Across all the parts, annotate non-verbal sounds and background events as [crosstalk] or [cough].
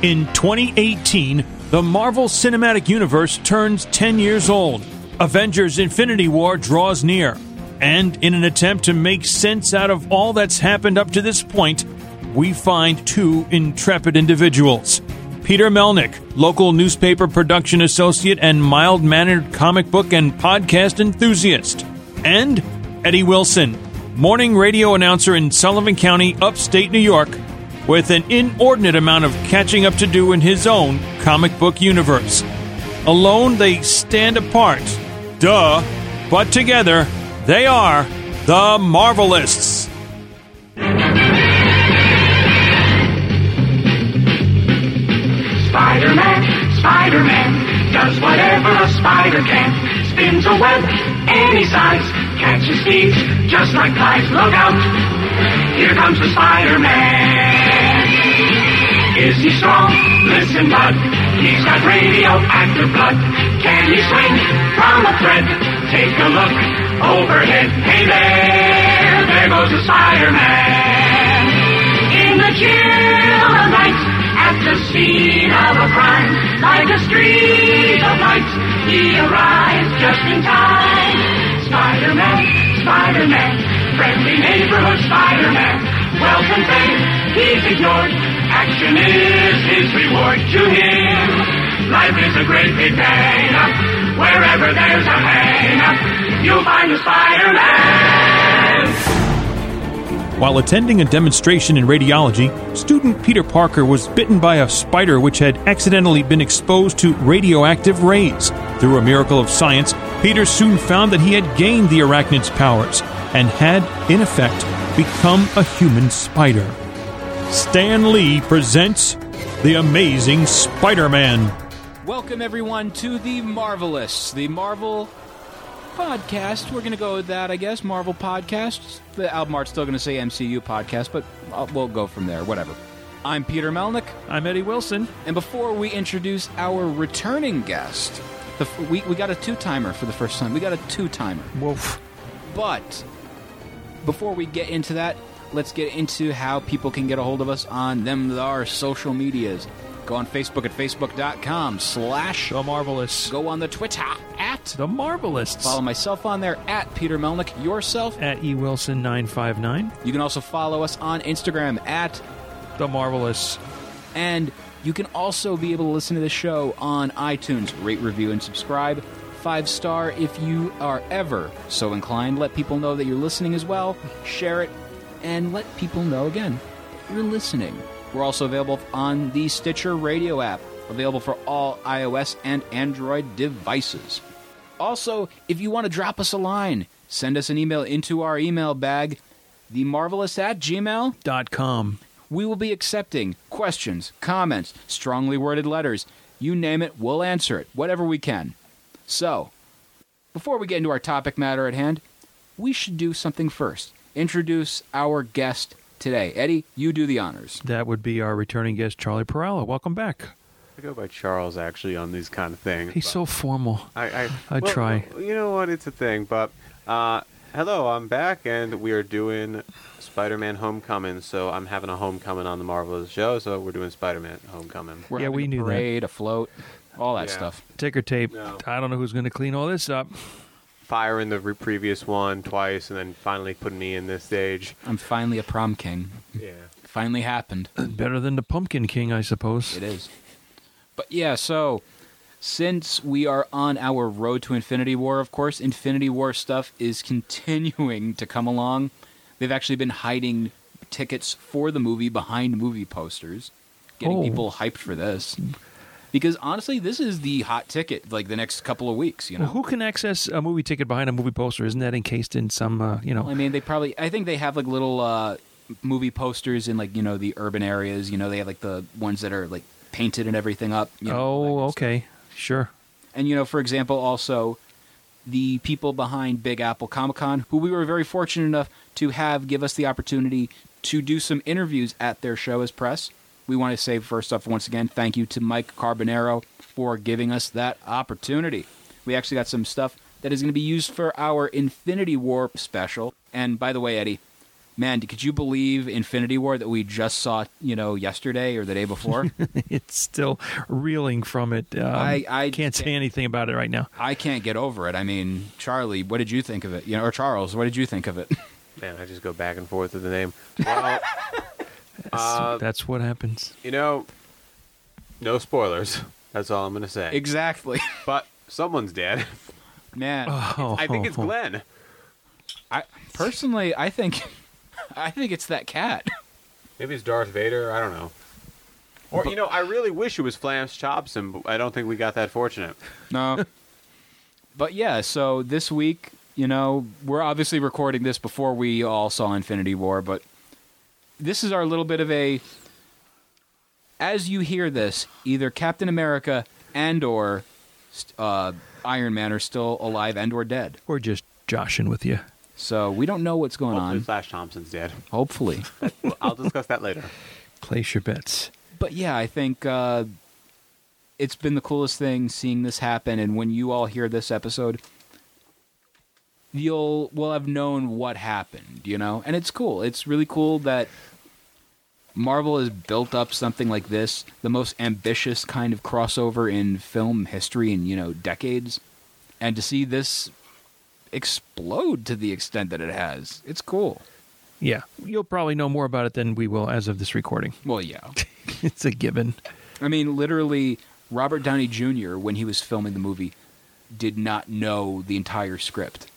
In 2018, the Marvel Cinematic Universe turns 10 years old. Avengers Infinity War draws near. And in an attempt to make sense out of all that's happened up to this point, we find two intrepid individuals. Peter Melnick, local newspaper production associate and mild mannered comic book and podcast enthusiast. And Eddie Wilson, morning radio announcer in Sullivan County, upstate New York, with an inordinate amount of catching up to do in his own comic book universe. Alone, they stand apart. Duh. But together, they are the Marvelists. Spider-Man, Spider-Man, does whatever a spider can. Spins a web any size, catches thieves just like flies. Look out, here comes the Spider-Man. Is he strong? Listen, bud, he's got radioactive blood. Can he swing from a thread? Take a look overhead. Hey there, there goes Spider-Man. In the chill of night, at the scene of a crime, like a streak of light, he arrives just in time. Spider-Man, Spider-Man, friendly neighborhood Spider-Man, welcome fame, he's ignored. Action is his reward to him. Life is a great big up. Wherever there's a hang you'll find a Spider-Man. While attending a demonstration in radiology, student Peter Parker was bitten by a spider which had accidentally been exposed to radioactive rays. Through a miracle of science, Peter soon found that he had gained the arachnid's powers and had, in effect, become a human spider. Stan Lee presents The Amazing Spider Man. Welcome, everyone, to the Marvelists, the Marvel podcast. We're going to go with that, I guess. Marvel podcast. The album art's still going to say MCU podcast, but uh, we'll go from there. Whatever. I'm Peter Melnick. I'm Eddie Wilson. And before we introduce our returning guest, the, we, we got a two timer for the first time. We got a two timer. Woof. But before we get into that, let's get into how people can get a hold of us on them our social medias. Go on Facebook at facebook.com slash The Marvelists. Go on the Twitter at The Marvelists. Follow myself on there at Peter Melnick. Yourself at E eWilson959. You can also follow us on Instagram at The Marvelists. And you can also be able to listen to the show on iTunes. Rate, review, and subscribe. Five star if you are ever so inclined. Let people know that you're listening as well. Share it and let people know again you're listening. We're also available on the Stitcher radio app, available for all iOS and Android devices. Also, if you want to drop us a line, send us an email into our email bag, themarvelists at gmail.com. We will be accepting questions, comments, strongly worded letters. You name it, we'll answer it, whatever we can. So, before we get into our topic matter at hand, we should do something first. Introduce our guest today. Eddie, you do the honors. That would be our returning guest, Charlie Perala. Welcome back. I go by Charles actually on these kind of things. He's so formal. I, I, I well, try. well, You know what? It's a thing. But uh, hello, I'm back, and we are doing Spider-Man: Homecoming. So I'm having a homecoming on the Marvelists show. So we're doing Spider-Man: Homecoming. We're Yeah, having we a knew that. parade, a float, all that Yeah. stuff. Ticker tape. No. I don't know who's going to clean all this up. Firing the re- previous one twice, and then finally putting me in this stage. I'm finally a prom king. Yeah. Finally happened. [clears throat] Better than the Pumpkin King, I suppose. It is. But yeah, so since we are on our road to Infinity War, of course, Infinity War stuff is [laughs] continuing to come along. They've actually been hiding tickets for the movie behind movie posters, getting Oh. people hyped for this. Because honestly, this is the hot ticket. Like the next couple of weeks, you know. Well, who can access a movie ticket behind a movie poster? Isn't that encased in some, uh, you know? I mean, they probably. I think they have like little uh, movie posters in like you know the urban areas. You know, they have like the ones that are like painted and everything up. You know, oh, okay, sure. And you know, for example, also the people behind Big Apple Comic Con, who we were very fortunate enough to have give us the opportunity to do some interviews at their show as press. We want to say first off, once again, thank you to Mike Carbonero for giving us that opportunity. We actually got some stuff that is going to be used for our Infinity War special. And by the way, Eddie, man, could you believe Infinity War that we just saw, you know, yesterday or the day before? [laughs] it's still reeling from it. Um, I- I can't say can't- anything about it right now. I can't get over it. I mean, Charlie, what did you think of it? You know, or Charles, what did you think of it? Man, I just go back and forth with the name. Well, [laughs] uh, That's what happens. you know, no spoilers. That's all I'm going to say. exactly. [laughs] but someone's dead. Man, Oh, I think it's Glenn. I personally, I think, [laughs] I think it's that cat. Maybe it's Darth Vader. I don't know. Or you know, I really wish it was Flams Chopson, but I don't think we got that fortunate. No. [laughs] but yeah, so this week, you know, we're obviously recording this before we all saw Infinity War, but this is our little bit of a. As you hear this, either Captain America and or uh, Iron Man are still alive and or dead. We're just joshing with you. So we don't know what's going Hopefully, on. Flash Thompson's dead. Hopefully. I'll discuss that later. [laughs] Place your bets. but yeah, I think uh, it's been the coolest thing seeing this happen. And when you all hear this episode, you'll will have known what happened, you know. And it's cool. It's really cool that Marvel has built up something like this, the most ambitious kind of crossover in film history in you know decades, and to see this explode to the extent that it has, it's cool. Yeah, you'll probably know more about it than we will as of this recording. [laughs] Well, yeah. [laughs] it's a given. I mean, literally, Robert Downey Jr., when he was filming the movie, did not know the entire script.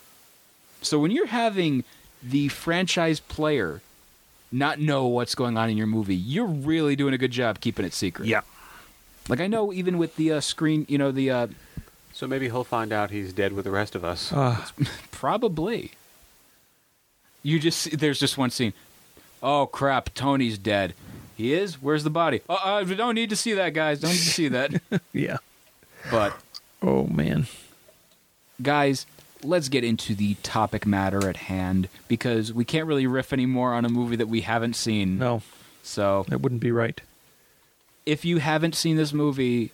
So when you're having the franchise player not know what's going on in your movie, you're really doing a good job keeping it secret. Yeah. Like I know even with the uh, screen, you know, the uh, So maybe he'll find out he's dead with the rest of us. Uh, [laughs] probably. You just there's just one scene. Oh crap, Tony's dead. He is? Where's the body? Uh, uh, we don't need to see that, guys. Don't need to see that. [laughs] yeah. but Oh man. guys, let's get into the topic matter at hand because we can't really riff anymore on a movie that we haven't seen. No, So, that wouldn't be right. if you haven't seen this movie,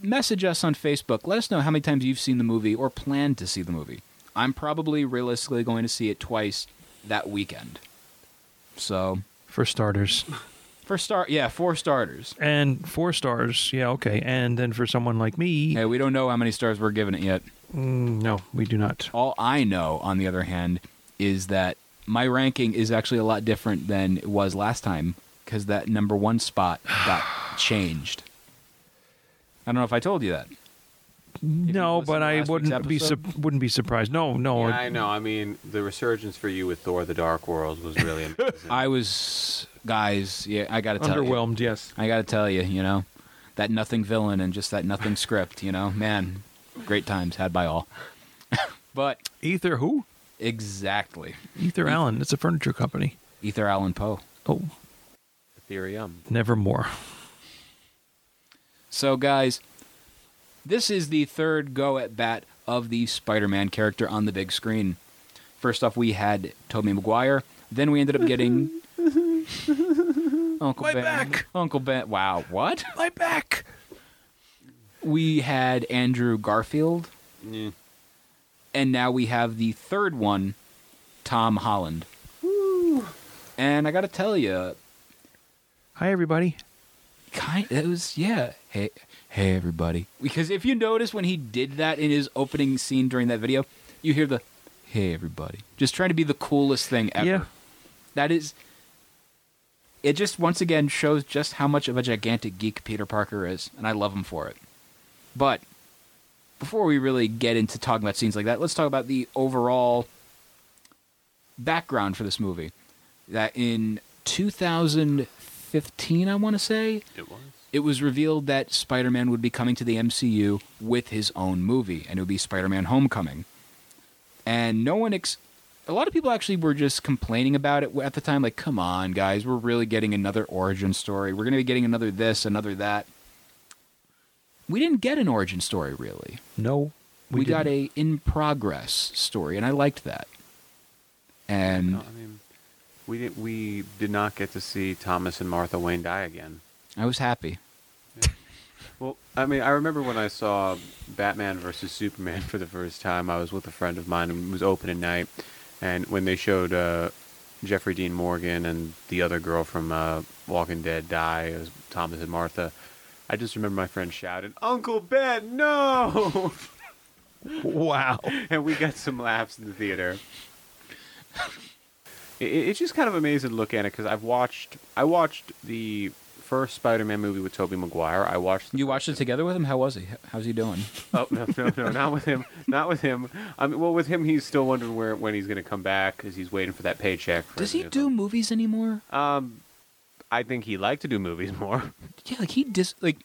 message us on Facebook. Let us know how many times you've seen the movie or plan to see the movie. I'm probably realistically going to see it twice that weekend. So, For starters. for start, yeah, four starters. And four stars, yeah, okay. And then for someone like me, Hey, we don't know how many stars we're giving it yet. Mm, no, we do not. All I know, on the other hand, is that my ranking is actually a lot different than it was last time because that number one spot got [sighs] changed. I don't know if I told you that. No, but I wouldn't be su- wouldn't be surprised. No, no. Yeah, I know. I mean, the resurgence for you with Thor: The Dark World was really [laughs] amazing. I was, guys, yeah, I got to tell you. underwhelmed, yes. I got to tell you, you know, that nothing villain and just that nothing script, you know, man, great times had by all. [laughs] but Ether who? exactly, Ether Allen. It's a furniture company. Ether Allen Poe. Oh, Ethereum. nevermore. So, guys, this is the third go at bat of the Spider Man character on the big screen. First off, we had Tobey Maguire. Then we ended up getting. [laughs] Uncle My Ben. back. Uncle Ben. Wow, what? My back. We had Andrew Garfield. Yeah. And now we have the third one, Tom Holland. And I got to tell you, Hi, everybody. kind it was yeah hey hey everybody because if you notice when he did that in his opening scene during that video you hear the hey everybody just trying to be the coolest thing ever Yeah. that is it just once again shows just how much of a gigantic geek peter parker is and i love him for it but before we really get into talking about scenes like that let's talk about the overall background for this movie that in 2015 i want to say It was. it was revealed that Spider-Man would be coming to the MCU with his own movie, and it would be Spider-Man: Homecoming. And no one, ex- a lot of people actually were just complaining about it at the time. Like, come on, guys, we're really getting another origin story. We're going to be getting another this, another that. We didn't get an origin story, really. No, We, got didn't. a in progress story, and I liked that. And No, I mean, we did we did not get to see Thomas and Martha Wayne die again. I was happy. Well, I mean, I remember when I saw Batman versus Superman [laughs] for the first time. I was with a friend of mine, and it was opening night. And when they showed uh, Jeffrey Dean Morgan and the other girl from uh, Walking Dead die as Thomas and Martha, I just remember my friend shouting, "Uncle Ben, no!" [laughs] Wow. and we got some laughs in the theater. It, it's just kind of amazing to look at it because I've watched I watched the first Spider-Man movie with Tobey Maguire. I watched You watched it together with him? How was he? How's he doing? Oh no, no, no, not with him. Not with him. I mean, well, with him, he's still wondering where when he's going to come back because he's waiting for that paycheck. Does he do movies anymore? Um, I think he liked to do movies [laughs] more. Yeah, like he dis like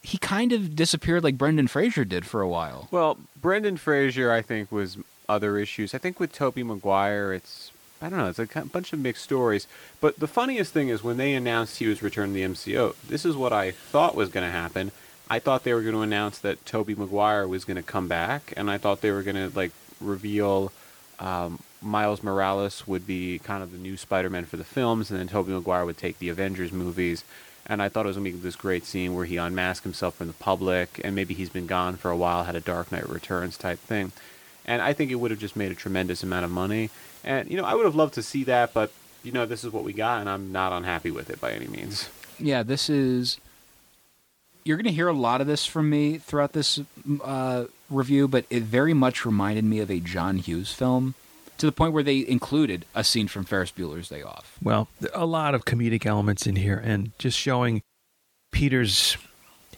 he kind of disappeared like Brendan Fraser did for a while. Well, Brendan Fraser, I think, was other issues. I think with Tobey Maguire, it's I don't know. It's a bunch of mixed stories. But the funniest thing is when they announced he was returning to the MCO. This is what I thought was going to happen. I thought they were going to announce that Tobey Maguire was going to come back, and I thought they were going to like reveal um, Miles Morales would be kind of the new Spider-Man for the films, and then Tobey Maguire would take the Avengers movies. And I thought it was going to be this great scene where he unmasked himself from the public, and maybe he's been gone for a while, had a Dark Knight Returns type thing. And I think it would have just made a tremendous amount of money. And you know, I would have loved to see that, but you know, this is what we got, and I'm not unhappy with it by any means. Yeah, this is. You're going to hear a lot of this from me throughout this uh, review, but it very much reminded me of a John Hughes film to the point where they included a scene from Ferris Bueller's Day Off. Well, a lot of comedic elements in here, and just showing Peter's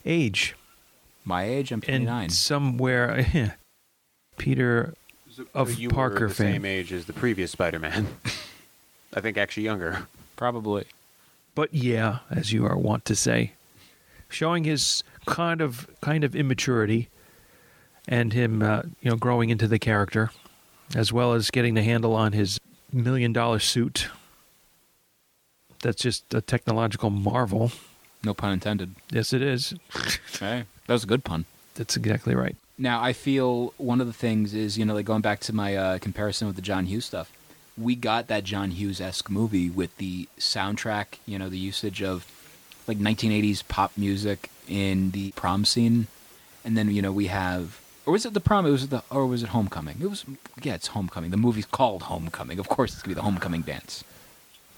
age My age, I'm 29. and somewhere [laughs] Peter of you Parker were the fame. same age as the previous Spider-Man. [laughs] I think actually younger. Probably. But yeah, as you are wont to say, showing his kind of kind of immaturity and him, uh, you know, growing into the character, as well as getting the handle on his million dollar suit. That's just a technological marvel. No pun intended. Yes, it is. Hey, that was a good pun. That's exactly right. Now, I feel one of the things is, you know, like going back to my uh, comparison with the John Hughes stuff, we got that John Hughes esque movie with the soundtrack, you know, the usage of like 1980s pop music in the prom scene. And then, you know, we have, or was it the prom? It was the, or was it Homecoming? It was, yeah, it's Homecoming. The movie's called Homecoming. Of course, it's going to be the Homecoming dance.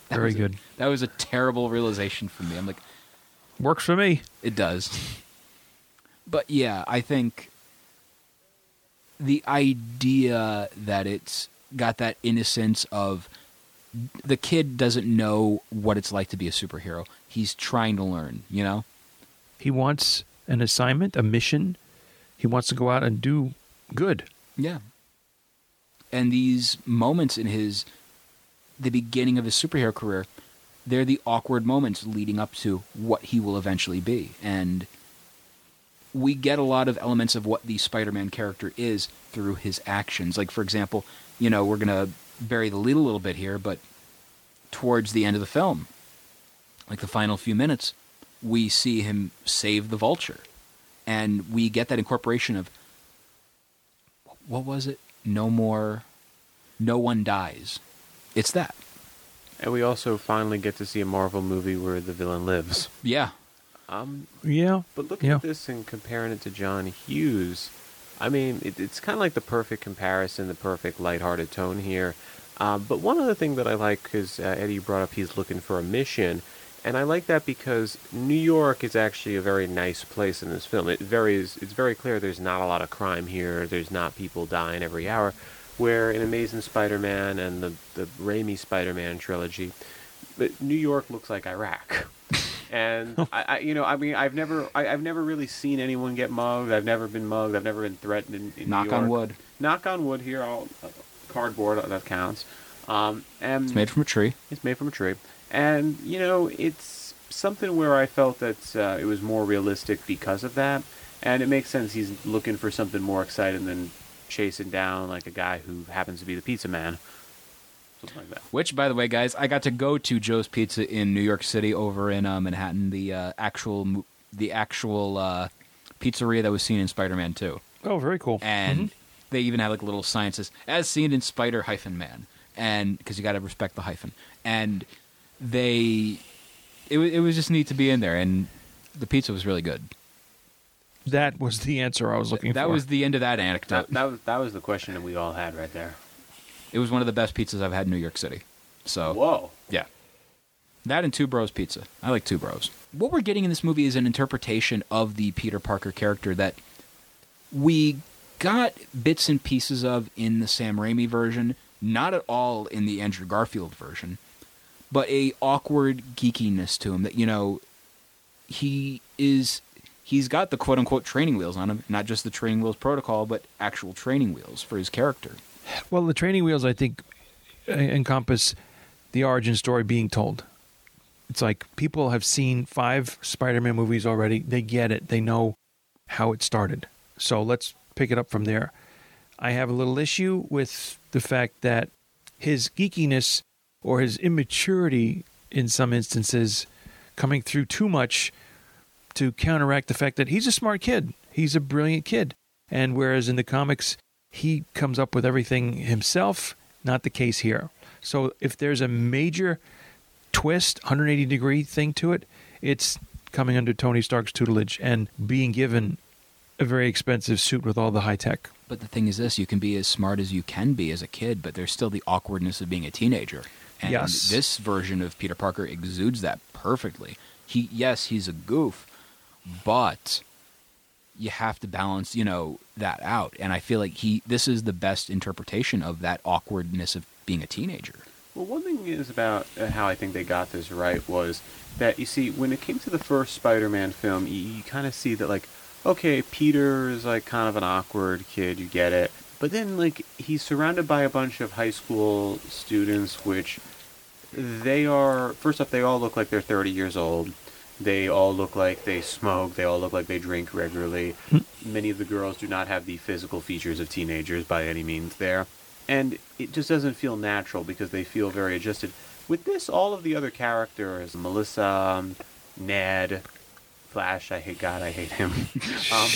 That Very was a- good. that was a terrible realization for me. I'm like, Works for me. it does. But yeah, I think the idea that it's got that innocence of the kid doesn't know what it's like to be a superhero. He's trying to learn, you know? He wants an assignment, a mission. He wants to go out and do good. Yeah. And these moments in his the beginning of his superhero career, they're the awkward moments leading up to what he will eventually be. And we get a lot of elements of what the Spider-Man character is through his actions. Like for example, you know, we're to bury the lead a little bit here, but towards the end of the film, like the final few minutes, we see him save the vulture. And we get that incorporation of what was it? No more, no one dies. It's that. And we also finally get to see a Marvel movie where the villain lives. Yeah. Um, Yeah. But looking Yeah. at this and comparing it to John Hughes, I mean, it, it's kind of like the perfect comparison, the perfect lighthearted tone here. Uh, but one other thing that I like is uh, Eddie brought up he's looking for a mission, and I like that because New York is actually a very nice place in this film. It varies. It's very clear there's not a lot of crime here. There's not people dying every hour. Where in Amazing Spider-Man and the the Raimi Spider-Man trilogy, but New York looks like Iraq. [laughs] and I, I, you know, I mean, I've never, I, I've never really seen anyone get mugged. I've never been mugged. I've never been threatened in, in Knock on wood. Knock on wood here. All uh, cardboard that counts. Um, and It's made from a tree. it's made from a tree, and you know, it's something where I felt that uh, it was more realistic because of that, and it makes sense. He's looking for something more exciting than chasing down like a guy who happens to be the pizza man. Something like that. Which, by the way, guys, I got to go to Joe's Pizza in New York City, over in uh, Manhattan, the uh, actual the actual uh, pizzeria that was seen in Spider-Man Two. Oh, very cool. and they even have like little signs that says as seen in Spider hyphen Man, and because you got to respect the hyphen, and they it wa- it was just neat to be in there, and the pizza was really good. that was the answer I was looking that for. That was the end of that anecdote. That, that was that was the question that we all had right there. It was one of the best pizzas I've had in New York City. So Whoa. Yeah. That and Two Bros Pizza. I like Two Bros. What we're getting in this movie is an interpretation of the Peter Parker character that we got bits and pieces of in the Sam Raimi version, not at all in the Andrew Garfield version, but a awkward geekiness to him that, you know, he is he's got the quote unquote training wheels on him, not just the training wheels protocol, but actual training wheels for his character. Well, the training wheels, I think, uh, encompass the origin story being told. It's like people have seen five Spider Man movies already. They get it, they know how it started. So let's pick it up from there. I have a little issue with the fact that his geekiness or his immaturity in some instances coming through too much to counteract the fact that he's a smart kid. He's a brilliant kid. And whereas in the comics, he comes up with everything himself, not the case here. So if there's a major twist, 180 degree thing to it, it's coming under Tony Stark's tutelage and being given a very expensive suit with all the high tech. But the thing is this, you can be as smart as you can be as a kid, but there's still the awkwardness of being a teenager. And Yes. this version of Peter Parker exudes that perfectly. He yes, he's a goof, but you have to balance, you know, that out. And I feel like he this is the best interpretation of that awkwardness of being a teenager. Well, one thing is about uh, how I think they got this right was that you see when it came to the first Spider-Man film, you, you kind of see that like, okay, Peter is like kind of an awkward kid, you get it, but then like he's surrounded by a bunch of high school students, which they are first off they all look like they're 30 years old. They all look like they smoke. They all look like they drink regularly. Many of the girls do not have the physical features of teenagers by any means there. And it just doesn't feel natural because they feel very adjusted. With this, all of the other characters Melissa, um, Ned, Flash, I hate God, I hate him. [laughs] um,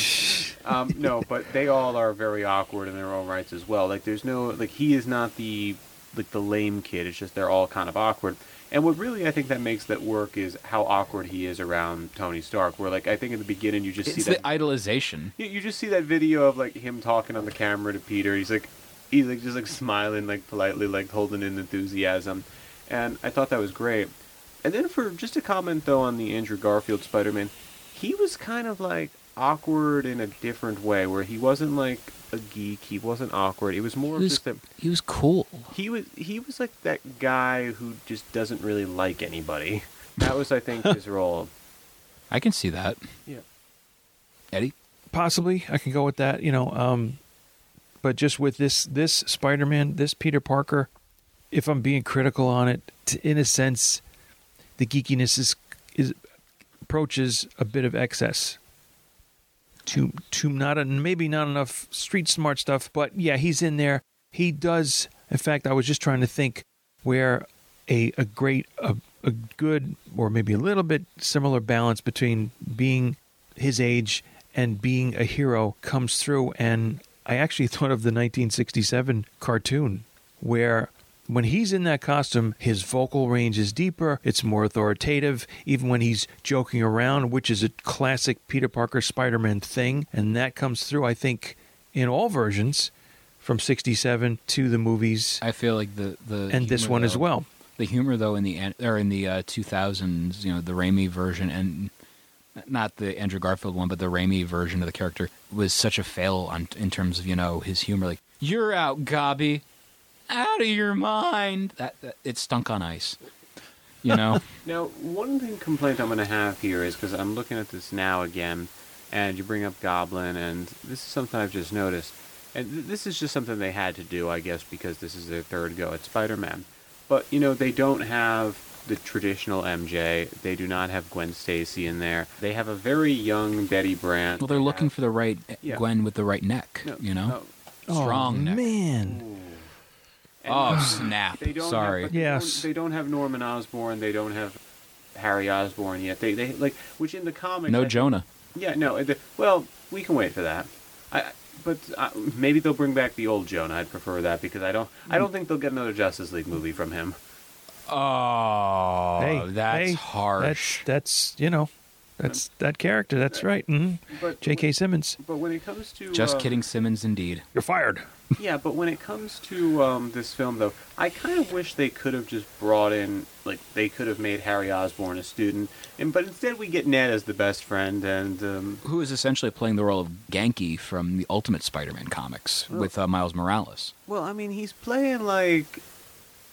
um, no, but they all are very awkward in their own rights as well. Like, there's no, like, he is not the, like, the lame kid. It's just they're all kind of awkward. And what really I think that makes that work is how awkward he is around Tony Stark. Where like I think in the beginning you just It's see that the idolization. you, you just see that video of like him talking on the camera to Peter. He's like he's like just like smiling like politely like holding in enthusiasm. And I thought that was great. And then for just a comment though on the Andrew Garfield Spider-Man, he was kind of like awkward in a different way where he wasn't like a geek, he wasn't awkward. It was more He of was, just that he was cool. he was he was like that guy who just doesn't really like anybody. That was I think [laughs] his role. I can see that. Yeah. Eddie? Possibly, I can go with that. You know, um, but just with this this Spider-Man, this Peter Parker, if I'm being critical on it, t- in a sense, the geekiness is is approaches a bit of excess. To to not a, maybe not enough street smart stuff, but yeah, he's in there. He does. In fact, I was just trying to think where a a great a, a good or maybe a little bit similar balance between being his age and being a hero comes through and I actually [laughs] thought of the 1967 cartoon where when he's in that costume his vocal range is deeper it's more authoritative even when he's joking around which is a classic Peter Parker Spider-Man thing and that comes through I think in all versions from 67 to the movies I feel like the the and this one as well The humor though in the or in the uh, 2000s, you know, the Raimi version and not the Andrew Garfield one, but the Raimi version of the character was such a fail on in terms of you know his humor. Like you're out, Gobby, out of your mind. That, that it stunk on ice. You know, [laughs] Now, one thing complaint I'm going to have here is because I'm looking at this now again, and you bring up Goblin, and this is something I've just noticed. And th- this is just something they had to do, I guess, because this is their third go at Spider Man. But, you know, they don't have the traditional MJ. They do not have Gwen Stacy in there. They have a very young Betty Brant. Well, they're looking for the right eh, Yeah. Gwen with the right neck. No, you know, no. strong oh, neck. man. Oh snap! They don't Sorry. Have, but they Yes. Don't, they don't have Norman Osborn. They don't have Harry Osborn yet. They they like which in the comics. no I Jonah. Yeah, no. the- Well, we can wait for that. I, but uh, maybe they'll bring back the old Jonah. I'd prefer that because I don't. I don't think they'll get another Justice League movie from him. Oh, hey, that's hey, harsh. That's, that's you know, that's that character. That's right. hmm But J.K. Simmons, But when it comes to Just uh, kidding, Simmons. Indeed. you're fired. [laughs] Yeah, but when it comes to um, this film, though, I kind of wish they could have just brought in, like, they could have made Harry Osborn a student, and but instead we get Ned as the best friend, and um, Who is essentially playing the role of Ganke from the Ultimate Spider-Man comics with uh, Miles Morales. well, I mean, he's playing like,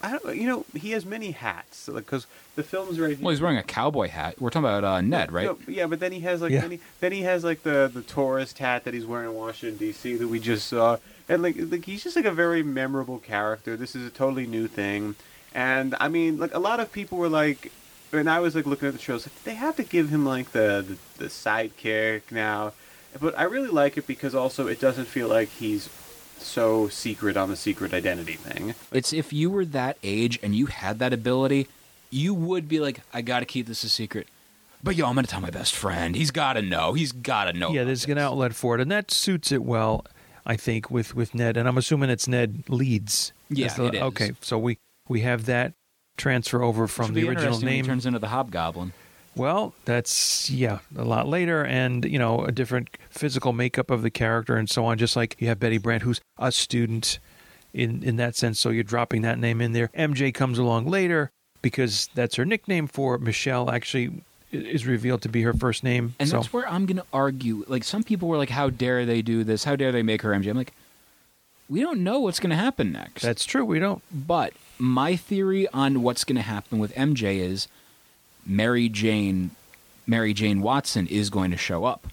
I don't, you know, he has many hats, because the film's right. Well, he's wearing a cowboy hat. We're talking about uh, Ned, right? No, yeah, but then he has like Yeah. then, he, then he has like the the tourist hat that he's wearing in Washington D.C. that we just saw, and like like he's just like a very memorable character. This is a totally new thing, and I mean like a lot of people were like, and I was like looking at the shows, like, they have to give him like the the, the sidekick now, but I really like it because also it doesn't feel like he's so secret on the secret identity thing. It's if you were that age and you had that ability, you would be like, I got to keep this a secret. But yo, I'm gonna tell my best friend. He's got to know. He's got to know. yeah, about there's an outlet for it, and that suits it well, I think, with with Ned. And I'm assuming it's Ned Leeds. Yeah, the- it is. Okay, so we we have that transfer over from would the be original interesting he name. turns into the Hobgoblin. Well, that's yeah, a lot later, and you know, a different physical makeup of the character and so on. Just like you have Betty Brant, who's a student in in that sense, so you're dropping that name in there. MJ comes along later because that's her nickname for. Michelle. Actually, is revealed to be her first name. And so that's where I'm going to argue. Like, some people were like, how dare they do this? How dare they make her MJ? I'm like, we don't know what's going to happen next. that's true. We don't. But my theory on what's going to happen with MJ is Mary Jane, Mary Jane Watson is going to show up,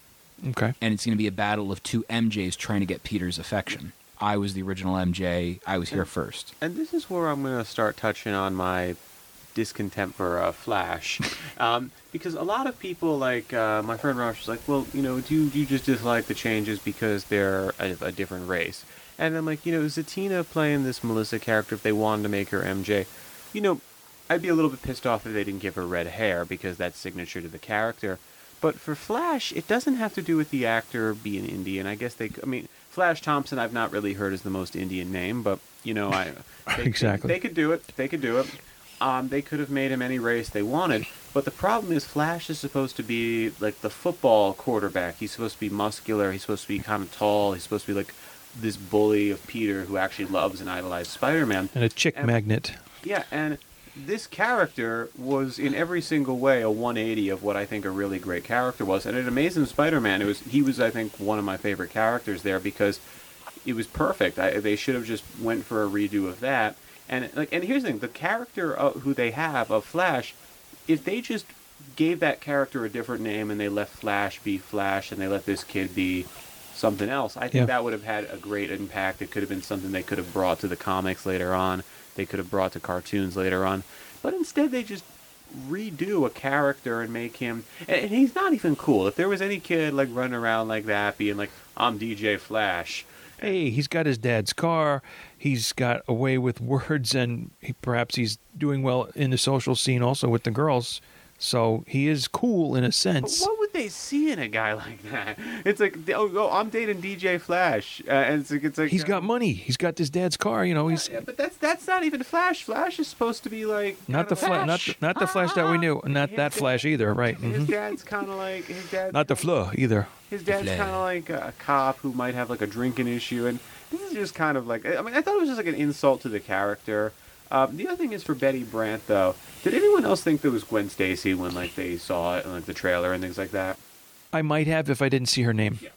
Okay. and it's going to be a battle of two MJs trying to get Peter's affection. I was the original MJ. I was here first. And this is where I'm going to start touching on my discontent for uh, Flash, [laughs] um, because a lot of people, like uh, my friend Rosh, was like, "Well, you know, do you, do you just dislike the changes because they're a, a different race?" And I'm like, you know, Zendaya playing this Melissa character, if they wanted to make her MJ, you know, I'd be a little bit pissed off if they didn't give her red hair because that's signature to the character. But for Flash, it doesn't have to do with the actor being Indian. I guess they, I mean, Flash Thompson, I've not really heard is the most Indian name, but you know, I [laughs] they, Exactly. they, could do it. They could do it. Um, they could have made him any race they wanted. But the problem is, Flash is supposed to be like the football quarterback. He's supposed to be muscular. He's supposed to be kind of tall. He's supposed to be like this bully of Peter who actually loves and idolizes Spider-Man. And a chick And- magnet. Yeah, and this character was in every single way a 180 of what I think a really great character was. And in Amazing Spider-Man, it was he was I think one of my favorite characters there because it was perfect. I, they should have just went for a redo of that. And like, and here's the thing: the character of, who they have of Flash, if they just gave that character a different name and they let Flash be Flash and they let this kid be something else, I think Yeah. that would have had a great impact. It could have been something they could have brought to the comics later on. They could have brought to cartoons later on. But instead, they just redo a character and make him. And he's not even cool. If there was any kid like running around like that, being like, "I'm DJ Flash," Hey, he's got his dad's car. He's got a way with words, and he, perhaps he's doing well in the social scene also with the girls. So he is cool in a But sense. what would they see in a guy [laughs] like that? It's like, oh, oh I'm dating DJ Flash, uh, and it's like, it's like He's got money. He's got his dad's car. You know, he's Yeah, but that's that's not even Flash. Flash is supposed to be like not the kinda flash, not the, not the flash that we knew, not that flash either. Right? His hmm dad's kind of like his dad. Not the flaw either. His dad's kind of like a cop who might have like a drinking issue, and this is just kind of like I mean I thought it was just like an insult to the character. Um, the other thing is for Betty Brant though. Did anyone else think there was Gwen Stacy when like they saw it in like the trailer and things like that? I might have if I didn't see her name. Yeah.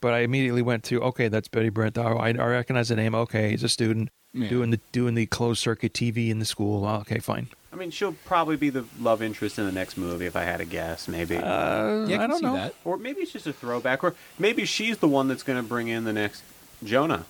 But I immediately went to okay, that's Betty Brant. Oh, I, I recognize the name. Okay, he's a student Yeah. doing the doing the closed circuit TV in the school. Oh, okay, fine. I mean, she'll probably be the love interest in the next movie if I had to guess, maybe. Uh, Yeah, I, I don't see know. that. or maybe it's just a throwback, or maybe she's the one that's going to bring in the next Jonah.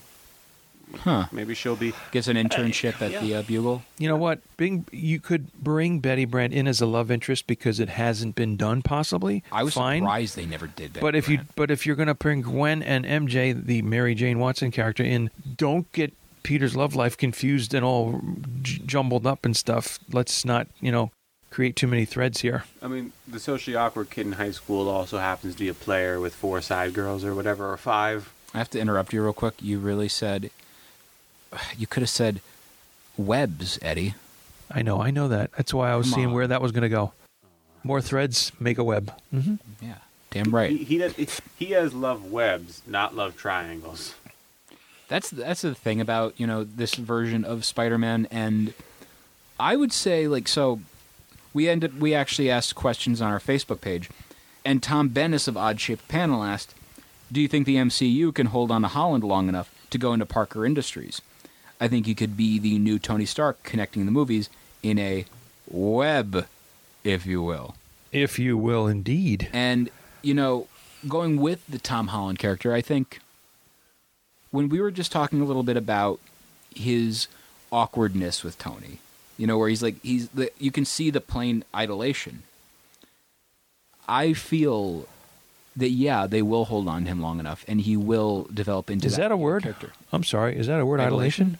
Huh. Maybe she'll be. Gets an internship at the uh, Bugle. You know what? Bing, you could bring Betty Brant in as a love interest because it hasn't been done. Possibly, I was fine. surprised they never did that. But if you but if you're going to bring Gwen and MJ, the Mary Jane Watson character, in, don't get Peter's love life confused and all j- jumbled up and stuff. Let's not you know create too many threads here. I mean, the socially awkward kid in high school also happens to be a player with four side girls or whatever, or five. I have to interrupt you real quick. You really said you could have said webs, Eddie. I know, I know that. That's why I was Come seeing on. where that was going to go. More threads make a web. hmm Yeah, damn right. He, he does. He has love webs, not love triangles. That's that's the thing about you know this version of Spider-Man, and I would say like so. We ended. We actually asked questions on our Facebook page, and Tom Bennis of Odd Shaped Panel asked, "Do you think the MCU can hold on to Holland long enough to go into Parker Industries? I think he could be the new Tony Stark, connecting the movies in a web, if you will." If you will, indeed. And, you know, going with the Tom Holland character, I think when we were just talking a little bit about his awkwardness with Tony, you know, where he's like, he's the, you can see the plain idolation. I feel that, yeah, they will hold on to him long enough and he will develop into Is that a word? character. I'm sorry. Is that a word? Idolation? Idolation,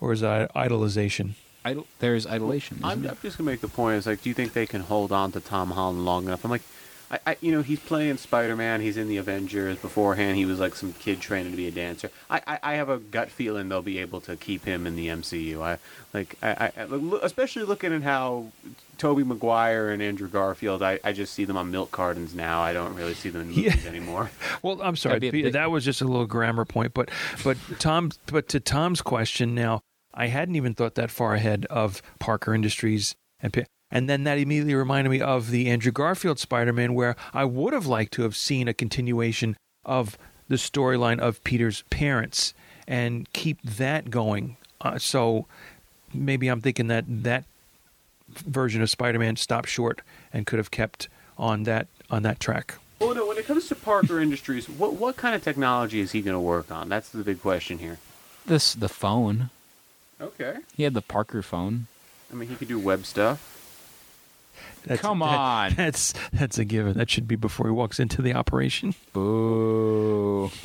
or is that idolization? Idol, there's idolation. I'm, I'm just gonna make the point. Is like, do you think they can hold on to Tom Holland long enough? I'm like, I, I you know, he's playing Spider Man. He's in the Avengers. Beforehand, he was like some kid training to be a dancer. I, I, I have a gut feeling they'll be able to keep him in the MCU. I like, I, I look- especially looking at how Tobey Maguire and Andrew Garfield. I, I just see them on milk cartons now. I don't really see them in Yeah. movies anymore. [laughs] Well, I'm sorry, That'd be a Peter, big- that was just a little grammar point, but but Tom, but to Tom's question now, I hadn't even thought that far ahead of Parker Industries and Pe- and then that immediately reminded me of the Andrew Garfield Spider-Man, where I would have liked to have seen a continuation of the storyline of Peter's parents and keep that going. Uh, so maybe I'm thinking that that version of Spider-Man stopped short and could have kept on that on that track. Well, no. When it comes to Parker [laughs] Industries, what what kind of technology is he going to work on? That's the big question here. This, the phone. Okay. He had the Parker phone. I mean, he could do web stuff. That's, Come that- on. that's that's a given. That should be before he walks into the operation. Boo. [laughs]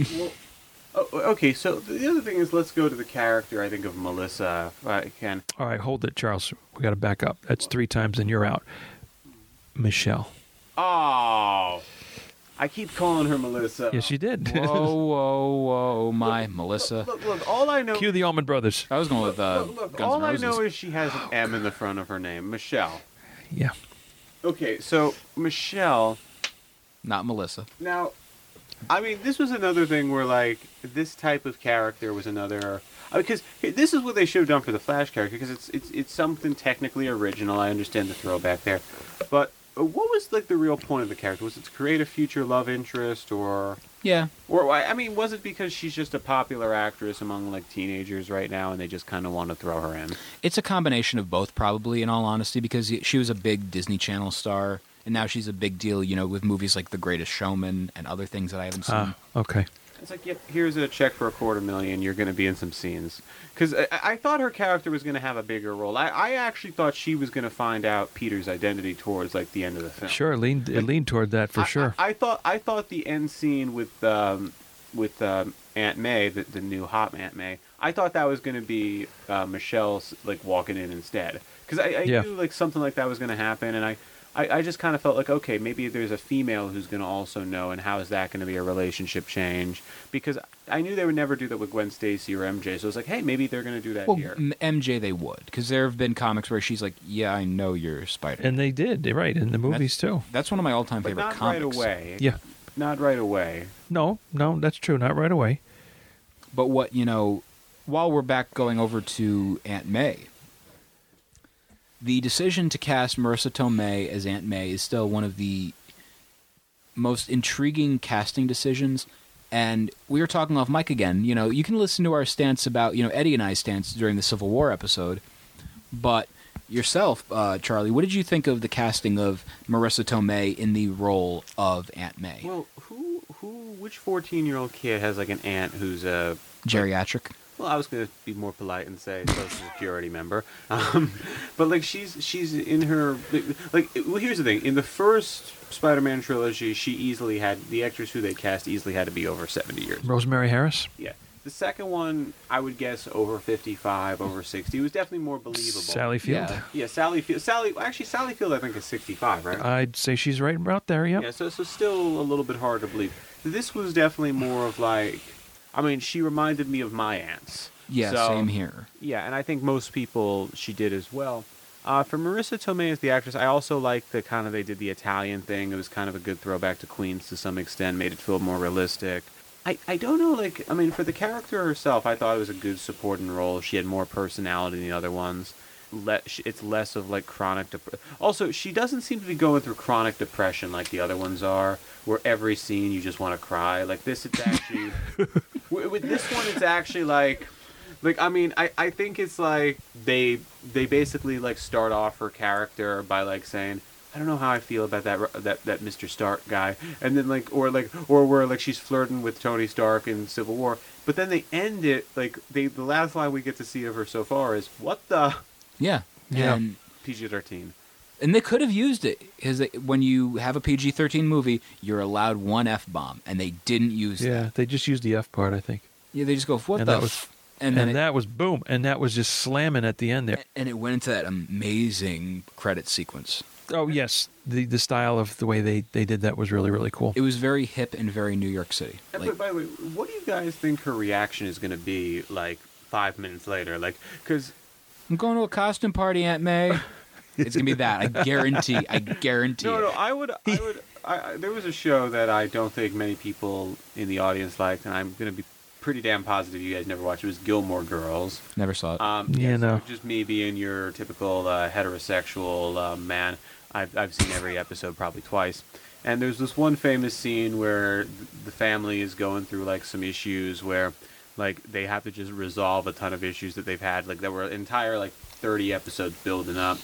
Well, oh, okay. So the other thing is, let's go to the character. I think of Melissa. If I can. All right, hold it, Charles. We got to back up. That's three times, and you're out. Michelle. Oh, I keep calling her Melissa. Yes, you did. whoa, [laughs] whoa, whoa, my Melissa. Look, look. All I know. Cue the Allman Brothers. I was going with uh, look, look, Guns all N' I know is she has an M in the front of her name, Michelle. Yeah. Okay, so Michelle. Not Melissa. Now, I mean, this was another thing where like this type of character was another because this is what they should have done for the Flash character because it's it's it's something technically original. I understand the throwback there, but what was like the real point of the character? Was it to create a future love interest or? Yeah. Or I I mean, was it because she's just a popular actress among like teenagers right now, and they just kind of want to throw her in? It's a combination of both, probably, in all honesty, because she was a big Disney Channel star, and now she's a big deal, you know, with movies like The Greatest Showman and other things that I haven't seen. Ah, okay. It's like, yep, here's a check for a quarter million. You're going to be in some scenes. Because I, I thought her character was going to have a bigger role. I, I actually thought she was going to find out Peter's identity towards like the end of the film. Sure, it leaned, it leaned toward that for I- sure. I, I thought I thought the end scene with um, with um, Aunt May, the, the new hot Aunt May. I thought that was going to be uh, Michelle's like walking in instead. Because I, I Yeah. knew like something like that was going to happen, and I. I, I just kind of felt like okay, maybe there's a female who's going to also know, and how is that going to be a relationship change? Because I knew they would never do that with Gwen Stacy or MJ, so I was like, hey, maybe they're going to do that well, here. M- MJ they would, because there have been comics where she's like, "Yeah, I know you're Spider." and they did, they're right, in the movies too. That's one of my all-time favorite not comics. right away. Yeah. Not right away. No, no, that's true. Not right away. But what you know, while we're back going over to Aunt May, the decision to cast Marisa Tomei as Aunt May is still one of the most intriguing casting decisions. And we were talking off mic again. You know, you can listen to our stance about you know Eddie and I's stance during the Civil War episode, but yourself, uh, Charlie, what did you think of the casting of Marisa Tomei in the role of Aunt May? Well, who, who, which fourteen-year-old kid has like an aunt who's a Geriatric. Well, I was going to be more polite and say social security member, [laughs] um, but like she's she's in her like. Well, here's the thing: in the first Spider-Man trilogy, she easily had the actress who they cast easily had to be over seventy years. Rosemary Harris. Yeah. The second one, I would guess over fifty-five, over sixty. It was definitely more believable. Sally Field. Yeah. Yeah, Sally Field. Sally, actually, Sally Field, I think is sixty-five, right? I'd say she's right about there. Yep. Yeah, so so still a little bit hard to believe. This was definitely more of like, I mean, she reminded me of my aunts. Yeah, So- same here. Yeah, and I think most people she did as well. Uh, for Marisa Tomei as the actress, I also like the kind of they did the Italian thing. It was kind of a good throwback to Queens to some extent, made it feel more realistic. I, I don't know, like, I mean, for the character herself, I thought it was a good supporting role. She had more personality than the other ones. Le- it's less of like chronic dep- Also, she doesn't seem to be going through chronic depression like the other ones are, where every scene you just want to cry. Like this, it's actually [laughs] with, with this one, it's actually like, like I mean, I, I think it's like they they basically like start off her character by like saying. I don't know how I feel about that that that Mr. Stark guy, and then like or like or where like she's flirting with Tony Stark in Civil War, but then they end it like they the last line we get to see of her so far is what the Yeah. Yeah. And PG thirteen. and they could have used it because when you have a PG thirteen movie, you're allowed one f bomb, and they didn't use Yeah, that. they just used the F part, I think. Yeah, they just go what And the that was- f-? And, and then it, that was boom, and that was just slamming at the end there. and it went into that amazing credit sequence. Oh yes, the the style of the way they they did that was really really cool. It was very hip and very New York City. Like, by the way, what do you guys think her reaction is going to be like five minutes later? Like, because I'm going to a costume party, Aunt May. [laughs] it's gonna be that. I guarantee. I guarantee. no, it. no, I would, I would. I, I, there was a show that I don't think many people in the audience liked, and I'm going to be pretty damn positive you guys never watched. It was Gilmore Girls. Never saw it. Um, Yeah, so no. just me being your typical uh, heterosexual uh, man. I've I've seen every episode probably twice. And there's this one famous scene where the family is going through like some issues where like they have to just resolve a ton of issues that they've had like there were entire like 30 episodes building up.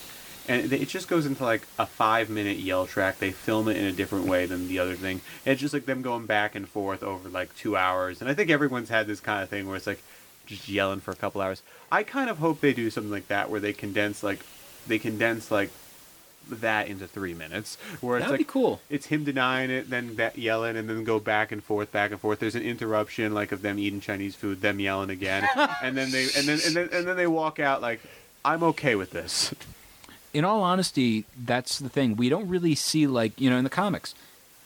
And it just goes into like a five minute yell track. They film it in a different way than the other thing. And it's just like them going back and forth over like two hours. And I think everyone's had this kind of thing where it's like just yelling for a couple hours. I kind of hope they do something like that where they condense like they condense like that into three minutes. Where it's That'd like be cool. It's him denying it, then that yelling, and then go back and forth, back and forth. There's an interruption like of them eating Chinese food, them yelling again, [laughs] and then they and then and then and then they walk out like I'm okay with this. in all honesty, that's the thing. We don't really see like you know in the comics,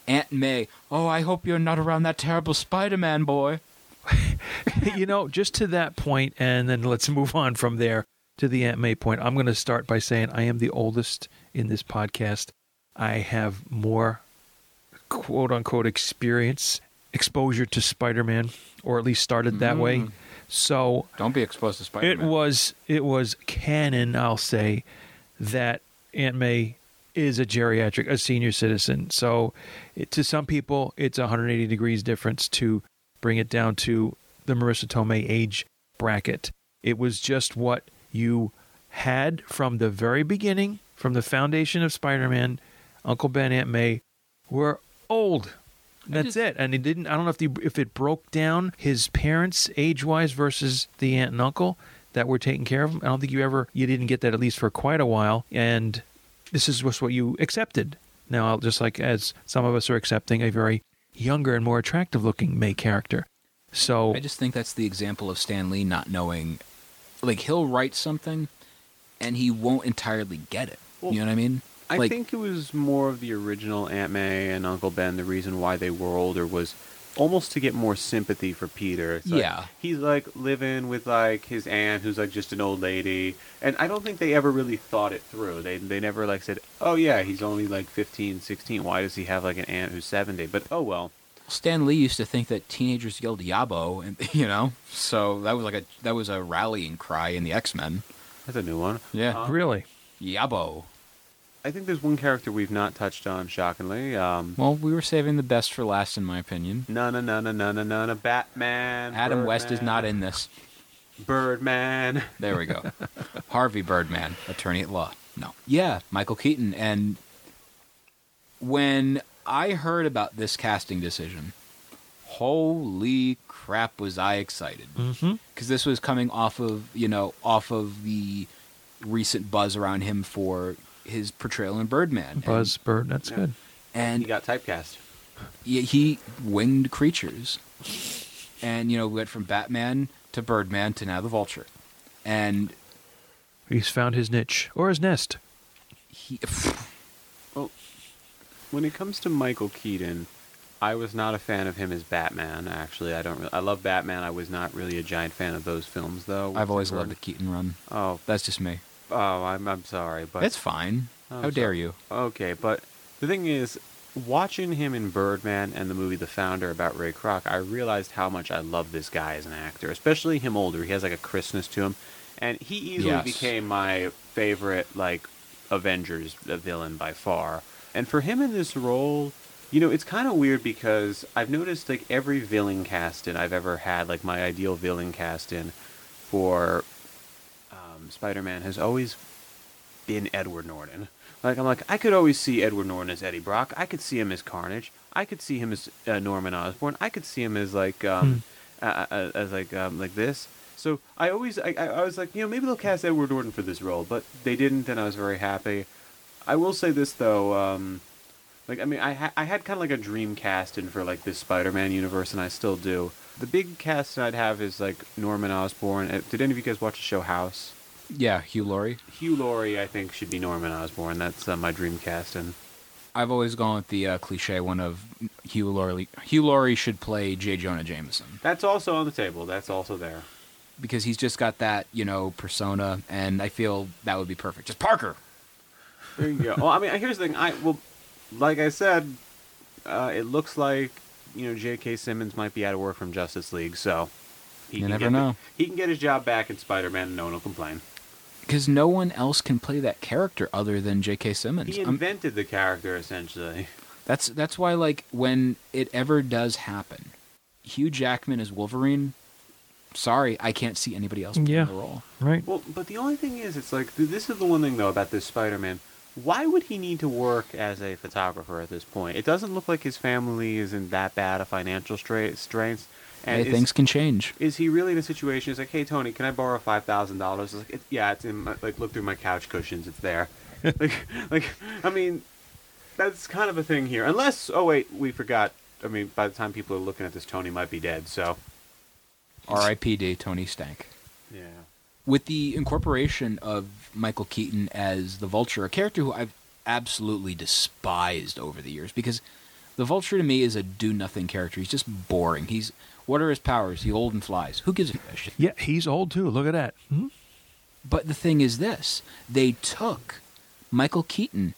Aunt May. Oh, I hope you're not around that terrible Spider-Man boy. [laughs] you know, just to that point, and then let's move on from there to the Aunt May point. I'm going to start by saying I am the oldest in this podcast. I have more quote unquote experience, exposure to Spider Man, or at least started that way. Mm. So Don't be exposed to Spider-Man. It was it was canon, I'll say, that Aunt May is a geriatric, a senior citizen. So it, to some people, it's 180 degrees difference to bring it down to the Marisa Tomei age bracket. It was just what you had from the very beginning, from the foundation of Spider-Man. Uncle Ben, Aunt May were old. That's just- it. And it didn't. I don't know if the if it broke down his parents age wise versus the aunt and uncle that were taking care of him. I don't think you ever you didn't get that at least for quite a while. And this is just what you accepted. Now, just like as some of us are accepting a very younger and more attractive looking May character. So I just think that's the example of Stan Lee not knowing. Like he'll write something, and he won't entirely get it. Well, you know what I mean? I like, think it was more of the original Aunt May and Uncle Ben. The reason why they were older was almost to get more sympathy for Peter. It's like, Yeah. he's like living with like his aunt, who's like just an old lady, and I don't think they ever really thought it through. They they never like said, "Oh yeah, he's only like 15, 16. Why does he have like an aunt who's 70?" But oh well. Stan Lee used to think that teenagers yelled "Yabo," and [laughs] you know, so that was like a that was a rallying cry in the X Men. That's a new one. Yeah, really, Yabo. I think there's one character we've not touched on, shockingly. Um, Well, we were saving the best for last, in my opinion. Nana, nana, nana, nana, Batman. Adam West is not in this. Birdman. There we go. [laughs] Harvey Birdman, attorney at law. No. Yeah, Michael Keaton. And when I heard about this casting decision, holy crap was I excited. Mm-hmm. Because this was coming off of, you know, off of the recent buzz around him for his portrayal in Birdman. Buzz Bird, that's Yeah. good. And, He got typecast. he, he winged creatures. And, you know, we went from Batman to Birdman to now the Vulture. And He's found his niche or his nest. he. [laughs] When it comes to Michael Keaton, I was not a fan of him as Batman. Actually, I don't. Really, I love Batman. I was not really a giant fan of those films, though. I've always loved the Keaton run. Oh, That's just me. oh, I'm I'm sorry, but it's fine. Oh, I'm How dare sorry. you? Okay, but the thing is, watching him in Birdman and the movie The Founder about Ray Kroc, I realized how much I love this guy as an actor, especially him older. He has like a crispness to him, and he easily Yes. became my favorite like Avengers villain by far. And for him in this role, you know, it's kind of weird because I've noticed like every villain cast in I've ever had, like my ideal villain cast in for um, Spider-Man has always been Edward Norton. Like I'm like I could always see Edward Norton as Eddie Brock. I could see him as Carnage. I could see him as uh, Norman Osborn. I could see him as like um, uh, uh, as like um, like this. So I always I I was like you know maybe they'll cast Edward Norton for this role, but they didn't, and I was very happy. I will say this though, um, like I mean I ha- I had kind of like a dream casting for like this Spider-Man universe, and I still do. The big cast I'd have is like Norman Osborn. Uh, Did any of you guys watch the show House? Yeah, Hugh Laurie. Hugh Laurie, I think, should be Norman Osborn. That's uh, my dream casting. I've always gone with the uh, cliche one of Hugh Laurie. Hugh Laurie should play J. Jonah Jameson That's also on the table. That's also there. because he's just got that you know persona, and I feel that would be perfect. Just Parker. There you go. well, I mean, here's the thing. I well, like I said, uh, it looks like you know J.K. Simmons might be out of work from Justice League, so he You can never get the- know. he can get his job back in Spider-Man, and no one will complain. Because no one else can play that character other than J.K. Simmons. He I'm- invented the character essentially. That's that's why like when it ever does happen, Hugh Jackman is Wolverine. Sorry, I can't see anybody else playing Yeah. the role. Right. Well, but the only thing is, it's like this is the one thing though about this Spider-Man. Why would he need to work as a photographer at this point? It doesn't look like his family is in that bad of financial stra- straits. Hey, is- things can change. is he really in a situation? He's like, "Hey Tony, can I borrow five thousand dollars?" Like, "Yeah, it's in my, like look through my couch cushions. It's there." [laughs] like, like I mean, that's kind of a thing here. Unless, oh wait, we forgot. I mean, by the time people are looking at this, Tony might be dead. So, R.I.P.D. Tony Stank. yeah, with the incorporation of Michael Keaton as the Vulture, a character who I've absolutely despised over the years because the Vulture to me is a do nothing character. He's just boring. He's what are his powers? He old and flies. Who gives a shit? Yeah, he's old too. Look at that. Hmm? But the thing is this they took Michael Keaton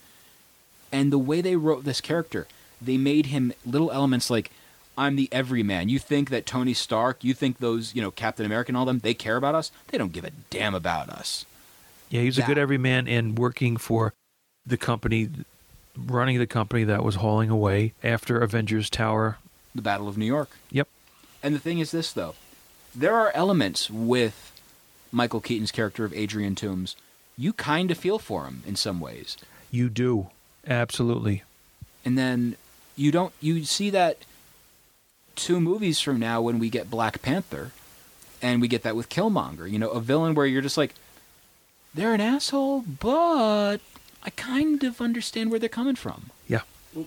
and the way they wrote this character, they made him little elements like I'm the everyman. You think that Tony Stark, you think those, you know, Captain America and all them, they care about us? They don't give a damn about us. Yeah, he's a good everyman and working for the company, running the company that was hauling away after Avengers Tower. The Battle of New York. Yep. And the thing is this though. There are elements with Michael Keaton's character of Adrian Toombs. You kind of feel for him in some ways. You do. Absolutely. and then you don't you see that two movies from now when we get Black Panther and we get that with Killmonger, you know, a villain where you're just like they're an asshole, but I kind of understand where they're coming from. Yeah. Well,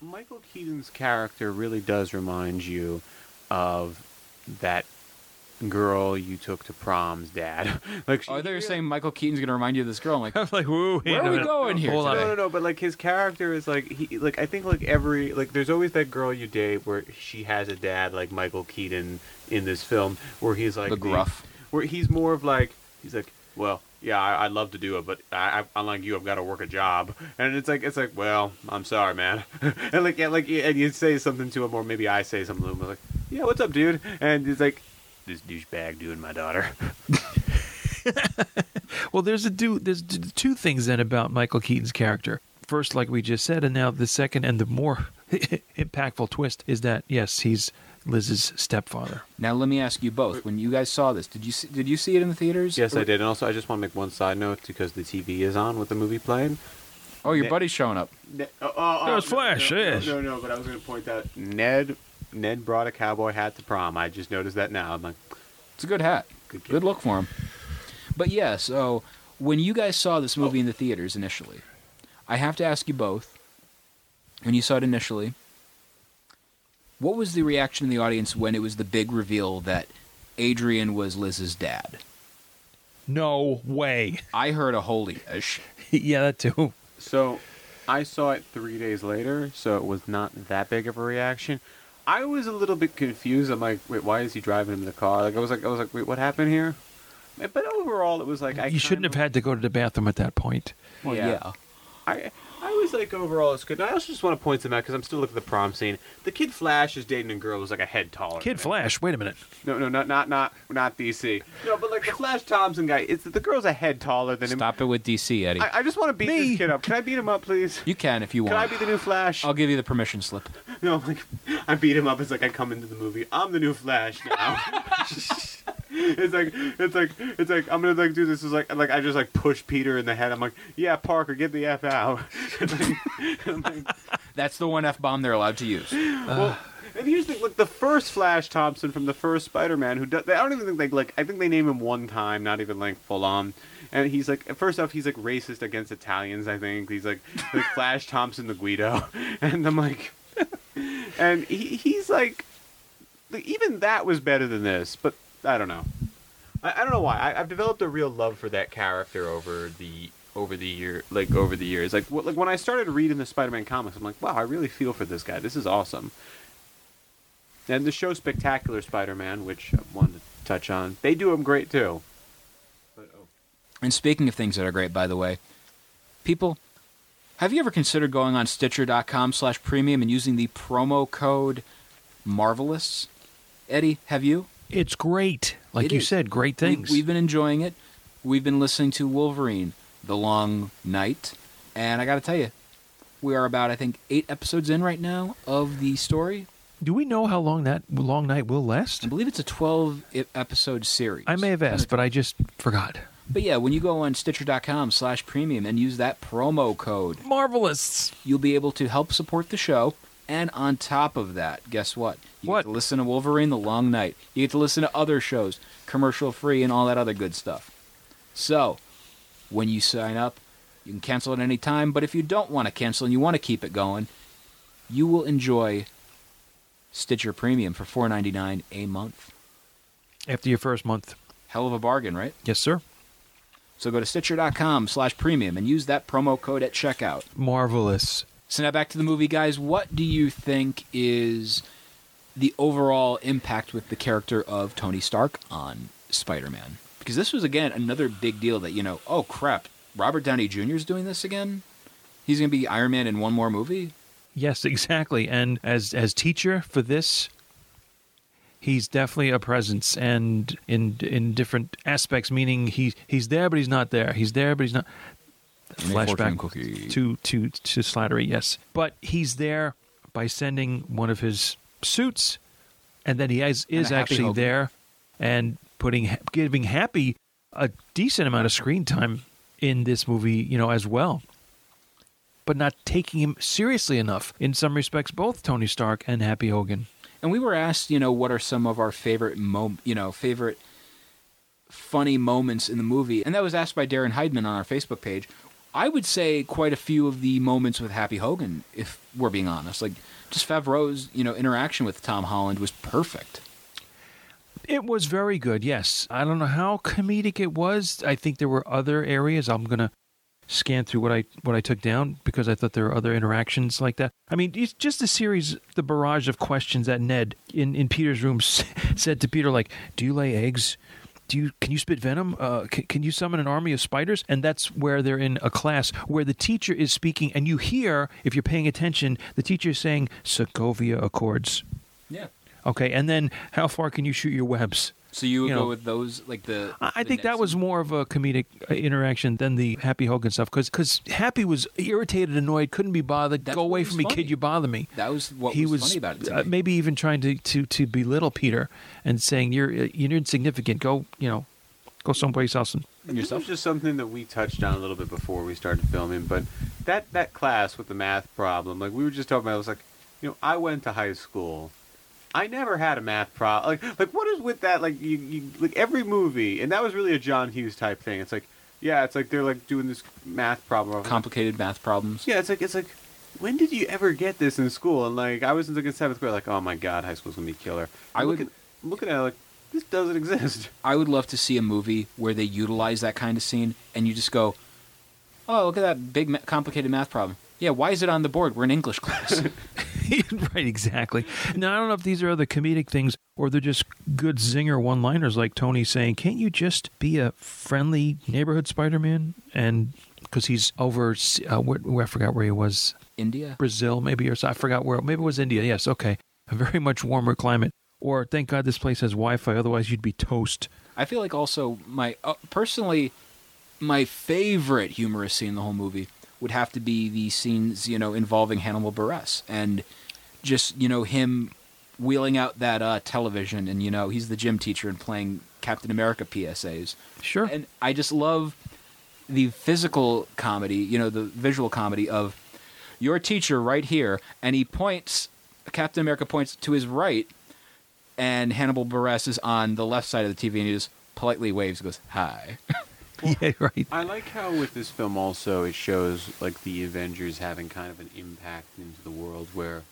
Michael Keaton's character really does remind you of that girl you took to prom's dad. [laughs] like, Oh, I thought you were saying Michael Keaton's going to remind you of this girl. I'm like, [laughs] I was like, whoa, Where are we going here Hold on. No, no, no. But like his character is like he like I think like every like there's always that girl you date where she has a dad like Michael Keaton in this film where he's like The gruff. where he's more of like he's like well yeah I, I'd love to do it but I, I unlike you I've got to work a job and it's like it's like well I'm sorry man [laughs] and like yeah like and you say something to him or maybe I say something to him like yeah what's up dude and he's like this douchebag doing my daughter [laughs] Well, there's a do there's two things then about Michael Keaton's character. First, like we just said, and now the second and the more [laughs] impactful twist is that yes, he's Liz's stepfather. now let me ask you both. When you guys saw this, did you see, did you see it in the theaters? yes I did and also I just want to make one side note because the TV is on with the movie playing Oh, your Ne- buddy's showing up. Ne- uh, uh, uh, oh, oh, oh, There's no, Flash, No, yes. no, no, no, but I was going to point out Ned Ned brought a cowboy hat to prom. I just noticed that now. I'm like, It's a good hat. Good. Good look for him. But yeah, so when you guys saw this movie in the theaters initially, I have to ask you both. When you saw it initially, what was the reaction in the audience when it was the big reveal that Adrian was Liz's dad? No way. I heard a holy ish. [laughs] yeah, that too. So, I saw it three days later, so it was not that big of a reaction. I was a little bit confused. I'm like, wait, why is he driving him in the car? Like, I was like, I was like, wait, what happened here? But overall, it was like I. you shouldn't have had to go to the bathroom at that point. Well, Yeah. yeah. I I was like overall it's good. And I also just want to point some out because I'm still looking at the prom scene. The kid Flash is dating a girl who's like a head taller. Kid Flash, wait a minute. No, no, not not not not DC. No, but like the Flash Thompson guy. It's the girl's a head taller than him. Stop it with DC, Eddie. I, I just want to beat Me? this kid up. Can I beat him up, please? you can if you want. Can I want. be the new Flash? I'll give you the permission slip. [laughs] No, I'm like I beat him up. It's like I come into the movie. I'm the new Flash now. [laughs] [laughs] it's like it's like it's like I'm gonna like do this. Is like like I just like push Peter in the head. I'm like, yeah, Parker, get the f out. [laughs] Like, [laughs] That's the one F bomb they're allowed to use. [sighs] well, and here's the like the first Flash Thompson from the first Spider-Man who. I don't even think they like. I think they name him one time, not even like full on. And he's like, first off, he's like racist against Italians. I think he's like like Flash Thompson the Guido, and I'm like, and he, he's like, like, even that was better than this, but I don't know. I, I don't know why. I, I've developed a real love for that character over the over the year, like over the years. Like like when I started reading the Spider-Man comics, I'm like, wow, I really feel for this guy. This is awesome. And the show Spectacular Spider-Man, which I wanted to touch on, they do him great too. But, oh. And speaking of things that are great, by the way, people, have you ever considered going on Stitcher.com slash premium and using the promo code Marvelous? Eddie, have you? It's great. Like It you is. said, great things. We've been enjoying it. We've been listening to Wolverine, The Long Night, and I got to tell you, we are about I think eight episodes in right now of the story. Do we know how long that long night will last? I believe it's a twelve e- episode series. I may have asked, but I just forgot. But yeah, when you go on Stitcher.com slash premium and use that promo code, Marvelous. you'll be able to help support the show. And on top of that, guess what? You What? get to listen to Wolverine the Long Night. You get to listen to other shows, commercial free, and all that other good stuff. So, when you sign up, you can cancel at any time. But if you don't want to cancel and you want to keep it going, you will enjoy Stitcher Premium for four ninety nine a month. After your first month. Hell of a bargain, right? Yes, sir. So go to Stitcher.com slash premium and use that promo code at checkout. Marvelous. So now back to the movie, guys. What do you think is the overall impact with the character of Tony Stark on Spider-Man? Because this was again another big deal that you know, oh crap, Robert Downey Jr. is doing this again. He's going to be Iron Man in one more movie. Yes, [laughs] exactly. And as as teacher for this, he's definitely a presence, and in in different aspects. Meaning he he's there, but he's not there. He's there, but he's not. Flashback cookie. to to to Slattery, yes, but he's there by sending one of his suits, and then he has, is actually Hogan. there and putting giving Happy a decent amount of screen time in this movie, you know, as well but not taking him seriously enough in some respects both Tony Stark and Happy Hogan. And we were asked, you know, what are some of our favorite mom, you know, favorite funny moments in the movie, and that was asked by Darren Heidman on our Facebook page. I would say quite a few of the moments with Happy Hogan, if we're being honest, like just Favreau's, you know, interaction with Tom Holland was perfect. It was very good, yes. I don't know how comedic it was. I think there were other areas. I'm to scan through what I what I took down because I thought there were other interactions like that. I mean, it's just a series, the barrage of questions that Ned in in Peter's room [laughs] said to Peter, like, "Do you lay eggs? Do you can you spit venom? Uh, can, can you summon an army of spiders?" And that's where they're in a class where the teacher is speaking, and you hear, if you're paying attention, the teacher is saying Sokovia Accords. Yeah. Okay, and then how far can you shoot your webs? So you would You go with those, like the. I I the think that next- was more of a comedic uh, interaction than the Happy Hogan stuff because because Happy was irritated, annoyed, couldn't be bothered. That's Go away was from me, kid! You bother me. That was what he was, was, funny about it. to uh, me. maybe even trying to, to, to belittle Peter and saying you're uh, you're insignificant. Go you know, go someplace else. And, This yourself. was just something that we touched on a little bit before we started filming, but that that class with the math problem, like we were just talking about, I was like, you know, I went to high school, I never had a math problem. Like, like what is with that? Like, you, you, like every movie, and that was really a John Hughes type thing. It's like, yeah, it's like they're like doing this math problem. Complicated math problems. yeah, it's like it's like, when did you ever get this in school? And like, I was in like in seventh grade, like, oh my god, high school's gonna be killer. I I'm would- looking, looking at it like this doesn't exist. [laughs] I would love to see a movie where they utilize that kind of scene, and you just go, "Oh, look at that big, ma- complicated math problem." Yeah, why is it on the board? We're in English class. [laughs] right, exactly. Now, I don't know if these are other comedic things or they're just good zinger one liners like Tony saying, Can't you just be a friendly neighborhood Spider Man? And because he's over, uh, where, where, I forgot where he was, India. Brazil maybe, or so, I forgot where, maybe it was India. Yes, okay. A very much warmer climate. Or thank God this place has Wi Fi, otherwise you'd be toast. I feel like also my uh, personally my favorite humorous scene in the whole movie would have to be the scenes you know involving Hannibal Buress and just you know him wheeling out that uh, television and you know he's the gym teacher and playing Captain America PSAs. Sure. And I just love the physical comedy, you know, the visual comedy of your teacher right here, and he points. Captain America points to his right, and Hannibal Buress is on the left side of the TV, and he just politely waves, and goes hi. [laughs] [laughs] yeah, right. I like how with this film also it shows like the Avengers having kind of an impact into the world where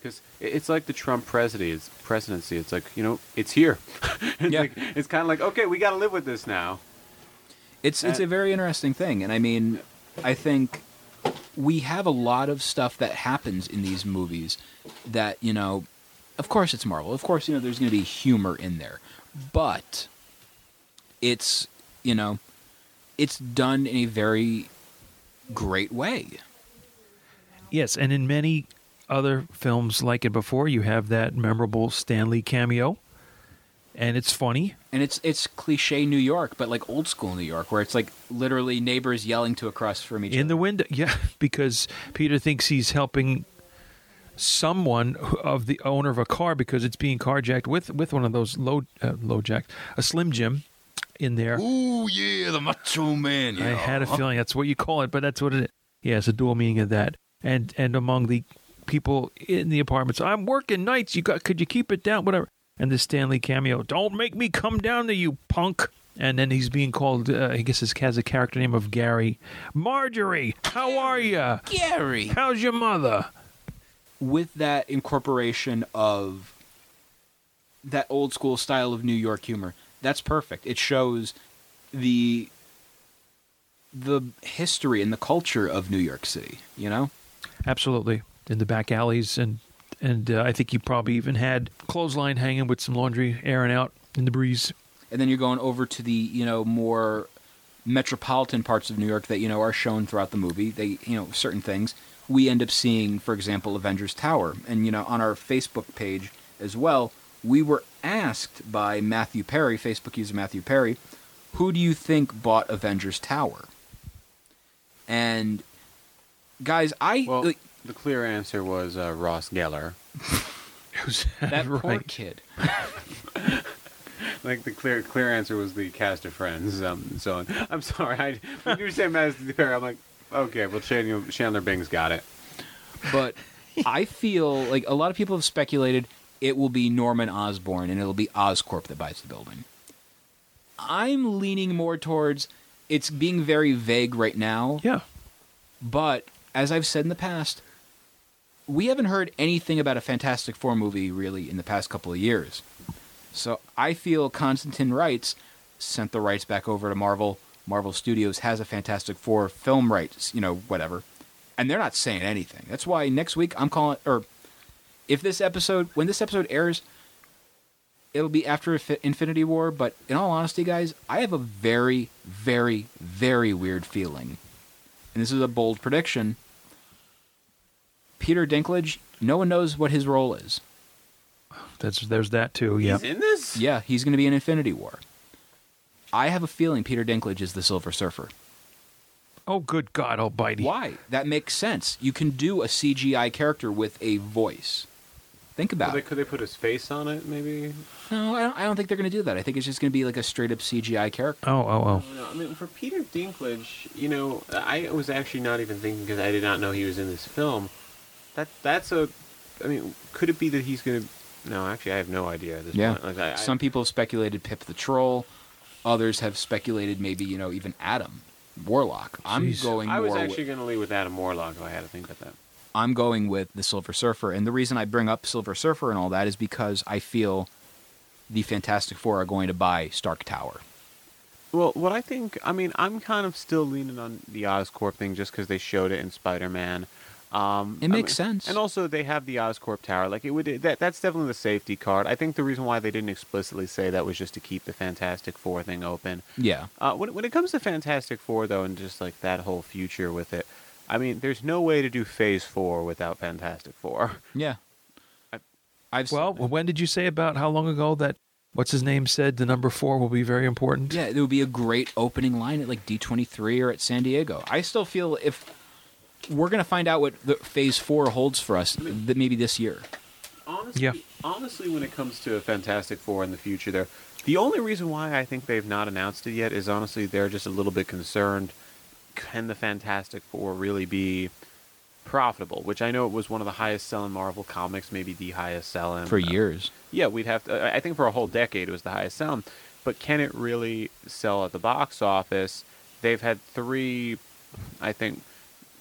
because it's like the Trump presidency. It's presidency. It's like you know it's here. [laughs] it's Yeah. like, it's kind of like okay, we got to live with this now. It's it's a very interesting thing, and I mean, I think we have a lot of stuff that happens in these movies that you know, of course it's Marvel, of course you know there's going to be humor in there, but it's you know, it's done in a very great way. Yes, and in many other films like it before, you have that memorable Stan Lee cameo, and it's funny. And it's it's cliche New York, but like old school New York, where it's like literally neighbors yelling to across from each in other. the window. [laughs] Yeah, because Peter thinks he's helping someone of the owner of a car because it's being carjacked with with one of those low uh, low jacked a slim jim in there. Ooh yeah, the Macho Man. I had a feeling that's what you call it, but that's what it is. Yeah, it's a dual meaning of that. And and among the people in the apartments, I'm working nights. You got could you keep it down? Whatever. And the Stan Lee cameo, don't make me come down to you, punk. And then he's being called, uh, I guess, he has a character name of Gary. Marjorie, how are you? Gary. How's your mother? with that incorporation of that old school style of New York humor. That's perfect. It shows the the history and the culture of New York City, you know? Absolutely. In the back alleys, and and uh, I think you probably even had clothesline hanging with some laundry airing out in the breeze. And then you're going over to the, you know, more metropolitan parts of New York that, you know, are shown throughout the movie. They, you know, certain things. We end up seeing, for example, Avengers Tower. And, you know, on our Facebook page as well, we were asked by Matthew Perry, Facebook user Matthew Perry, who do you think bought Avengers Tower? And guys, I Well, like, the clear answer was uh, Ross Geller. [laughs] that poor right. kid. [laughs] Like the clear clear answer was the cast of Friends. Um, so on. I'm sorry. I, when you say Matthew Perry, I'm like, okay, well Chandler, Chandler Bing's got it. but I feel like a lot of people have speculated it will be Norman Osborn and it'll be Oscorp that buys the building. I'm leaning more towards it's being very vague right now, Yeah. but as I've said in the past, we haven't heard anything about a Fantastic Four movie really in the past couple of years. So I feel Constantine Rights sent the rights back over to Marvel. Marvel Studios has a Fantastic Four film rights, you know, whatever. And they're not saying anything. That's why next week I'm calling, or if this episode, when this episode airs, it'll be after Infinity War. But in all honesty, guys, I have a very, very, very weird feeling. And this is a bold prediction. Peter Dinklage, no one knows what his role is. That's there's that too. Yeah. He's in this. Yeah, he's going to be in Infinity War. I have a feeling Peter Dinklage is the Silver Surfer. Oh, good God Almighty! Why? That makes sense. You can do a CGI character with a voice. Think Could about they, could they put his face on it? Maybe. No, I don't, I don't think they're going to do that. I think it's just going to be like a straight up CGI character. Oh, oh, oh. No, I mean, for Peter Dinklage, you know, I was actually not even thinking because I did not know he was in this film. That that's a, I mean, could it be that he's going to No, actually, I have no idea at this Yeah. point. Like, I, I- Some people have speculated Pip the Troll. Others have speculated maybe you know even Adam Warlock. I'm Jeez. going. I was more actually with, going to leave with Adam Warlock if I had to think about that. I'm going with the Silver Surfer, and the reason I bring up Silver Surfer and all that is because I feel the Fantastic Four are going to buy Stark Tower. Well, what I think, I mean, I'm kind of still leaning on the Oscorp thing just because they showed it in Spider-Man. Um, It I makes mean- sense. and also they have the Oscorp Tower. Like it would, that that's definitely the safety card. I think the reason why they didn't explicitly say that was just to keep the Fantastic Four thing open. Yeah, Uh, when when it comes to Fantastic Four, though, and just like that whole future with it, I mean, there's no way to do Phase Four without Fantastic Four. yeah. I- I've Well, when did you say about how long ago that what's his name said the number four will be very important? Yeah, it would be a great opening line at like D23 or at San Diego. I still feel if we're going to find out what the Phase 4 holds for us that maybe this year. Honestly, Yeah. honestly, when it comes to Fantastic Four in the future, there, the only reason why I think they've not announced it yet is honestly they're just a little bit concerned. Can the Fantastic Four really be profitable? Which I know it was one of the highest selling Marvel comics, maybe the highest selling For uh, years. yeah, we'd have to. I- I think for a whole decade it was the highest selling. But can it really sell at the box office? They've had three, I think,